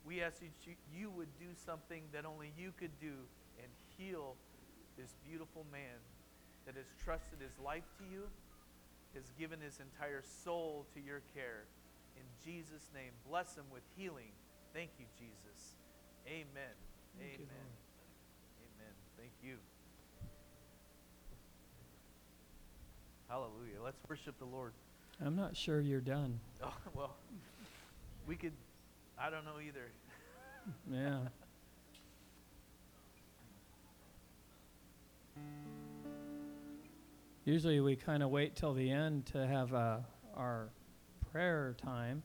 G: we ask that you, you would do something that only you could do and heal this beautiful man that has trusted his life to you, has given his entire soul to your care. In Jesus' name, bless him with healing. Thank you, Jesus. Amen.
B: Thank you,
G: Amen. Amen. Thank you. Hallelujah. Let's worship the Lord.
B: I'm not sure you're done.
G: Oh, well, we could, I don't know either.
B: Yeah. Usually we kind of wait till the end to have uh, our prayer time.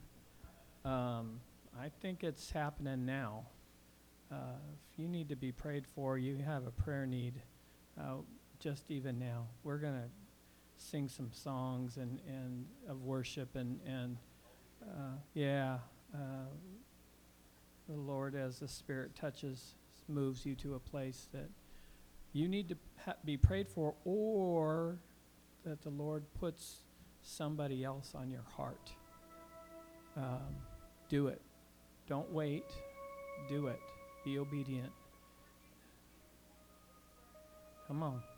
B: Um, I think it's happening now. Uh, if you need to be prayed for, you have a prayer need, uh, just even now. We're going to sing some songs and, and of worship and, and uh, yeah, uh, the Lord, as the Spirit touches, moves you to a place that you need to ha- be prayed for, or that the Lord puts somebody else on your heart. Um, do it. Don't wait. Do it. Be obedient. Come on. on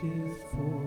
A: panteth